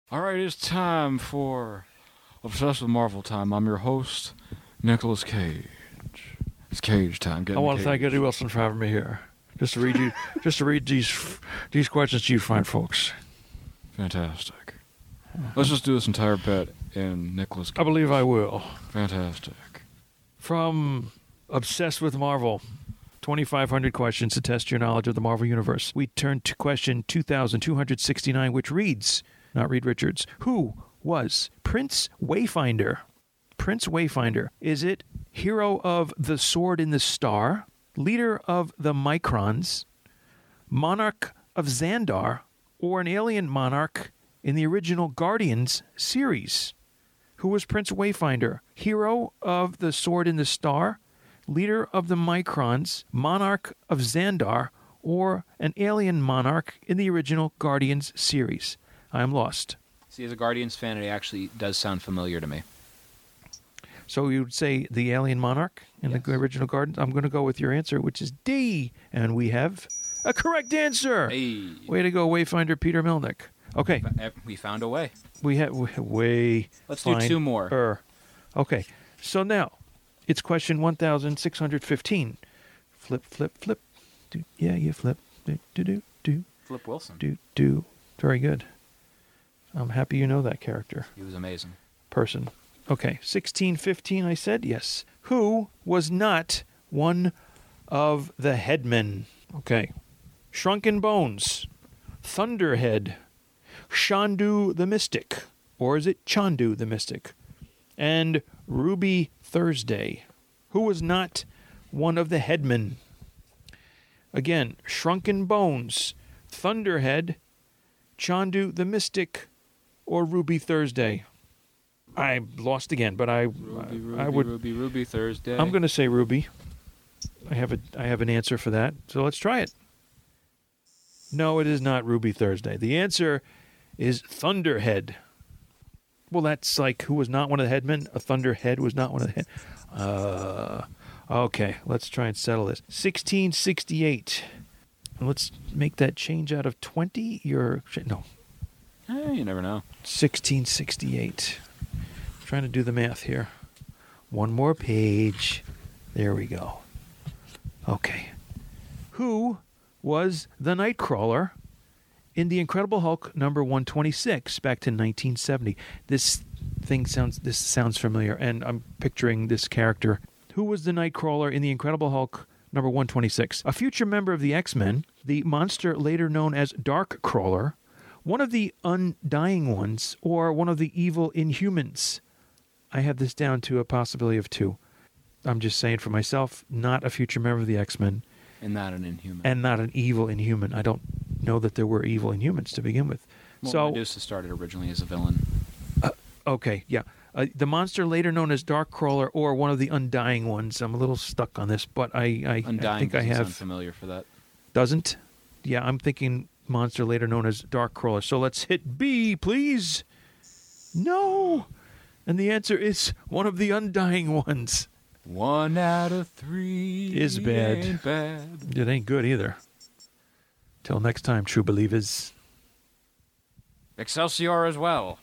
All right, it's time for Obsessed with Marvel time. I'm your host, Nicolas Cage. It's Cage time. Get I want to thank. Eddie Wilson for having me here. Just to read you, [laughs] just to read these these questions to you fine folks. Fantastic. Let's just do this entire bit in Nicolas I believe I will. Fantastic. From Obsessed with Marvel, 2,500 questions to test your knowledge of the Marvel Universe. We turn to question 2,269, which reads, not Reed Richards, who was Prince Wayfinder? Prince Wayfinder, is it hero of the Sword in the Star, leader of the Microns, monarch of Xandar, or an alien monarch in the original Guardians series? who was Prince Wayfinder, hero of the Sword in the Star, leader of the Microns, monarch of Xandar, or an alien monarch in the original Guardians series. I'm lost. See, as a Guardians fan, it actually does sound familiar to me. So you would say the alien monarch in the original Guardians? I'm going to go with your answer, which is D. And we have a correct answer. Hey, Way to go, Wayfinder Peter Melnick. Okay, we found a way. we have way. Let's do two more. Er. Okay, so now it's question one thousand six hundred fifteen. Flip, flip, flip. Do, yeah, you flip. Do, do, do, do, Flip Wilson. do, do. Very good. I'm happy you know that character He was amazing. person. Okay, sixteen fifteen. I said yes. Who was not one of the headmen? Okay, Shrunken Bones, Thunderhead, Shandu the Mystic, or is it Chandu the Mystic? And Ruby Thursday, who was not one of the headmen. Again, Shrunken Bones, Thunderhead, Chandu the Mystic, or Ruby Thursday. I lost again, but I Ruby, Ruby, I would Ruby, Ruby Thursday. I'm going to say Ruby. I have a I have an answer for that. So let's try it. No, it is not Ruby Thursday. The answer is Thunderhead. Well, that's like who was not one of the headmen. A Thunderhead was not one of the head. Uh, okay, let's try and settle this. 1668. Let's make that change out of 20. You're no Eh, you never know. 1668. Trying to do the math here. One more page. There we go. Okay. Who was the Nightcrawler in The Incredible Hulk number 126 back to 1970. This thing sounds this sounds familiar and I'm picturing this character who was the Nightcrawler in The Incredible Hulk number 126. A future member of the X-Men, the monster later known as Dark Crawler, one of the undying ones or one of the evil Inhumans. I have this down to a possibility of two. I'm just saying for myself, not a future member of the X-Men And not an inhuman. and not an evil inhuman. I don't know that there were evil inhumans to begin with. well, so Medusa started originally as a villain. okay, yeah. Uh, the monster later known as Dark Crawler or one of the Undying ones. I'm a little stuck on this, but I, I, I think I have familiar for that. doesn't. Yeah, I'm thinking monster later known as Dark Crawler. So let's hit B, please. No, and the answer is one of the Undying ones. One out of three Is bad. ain't bad. It ain't good either. Till next time, true believers. Excelsior as well.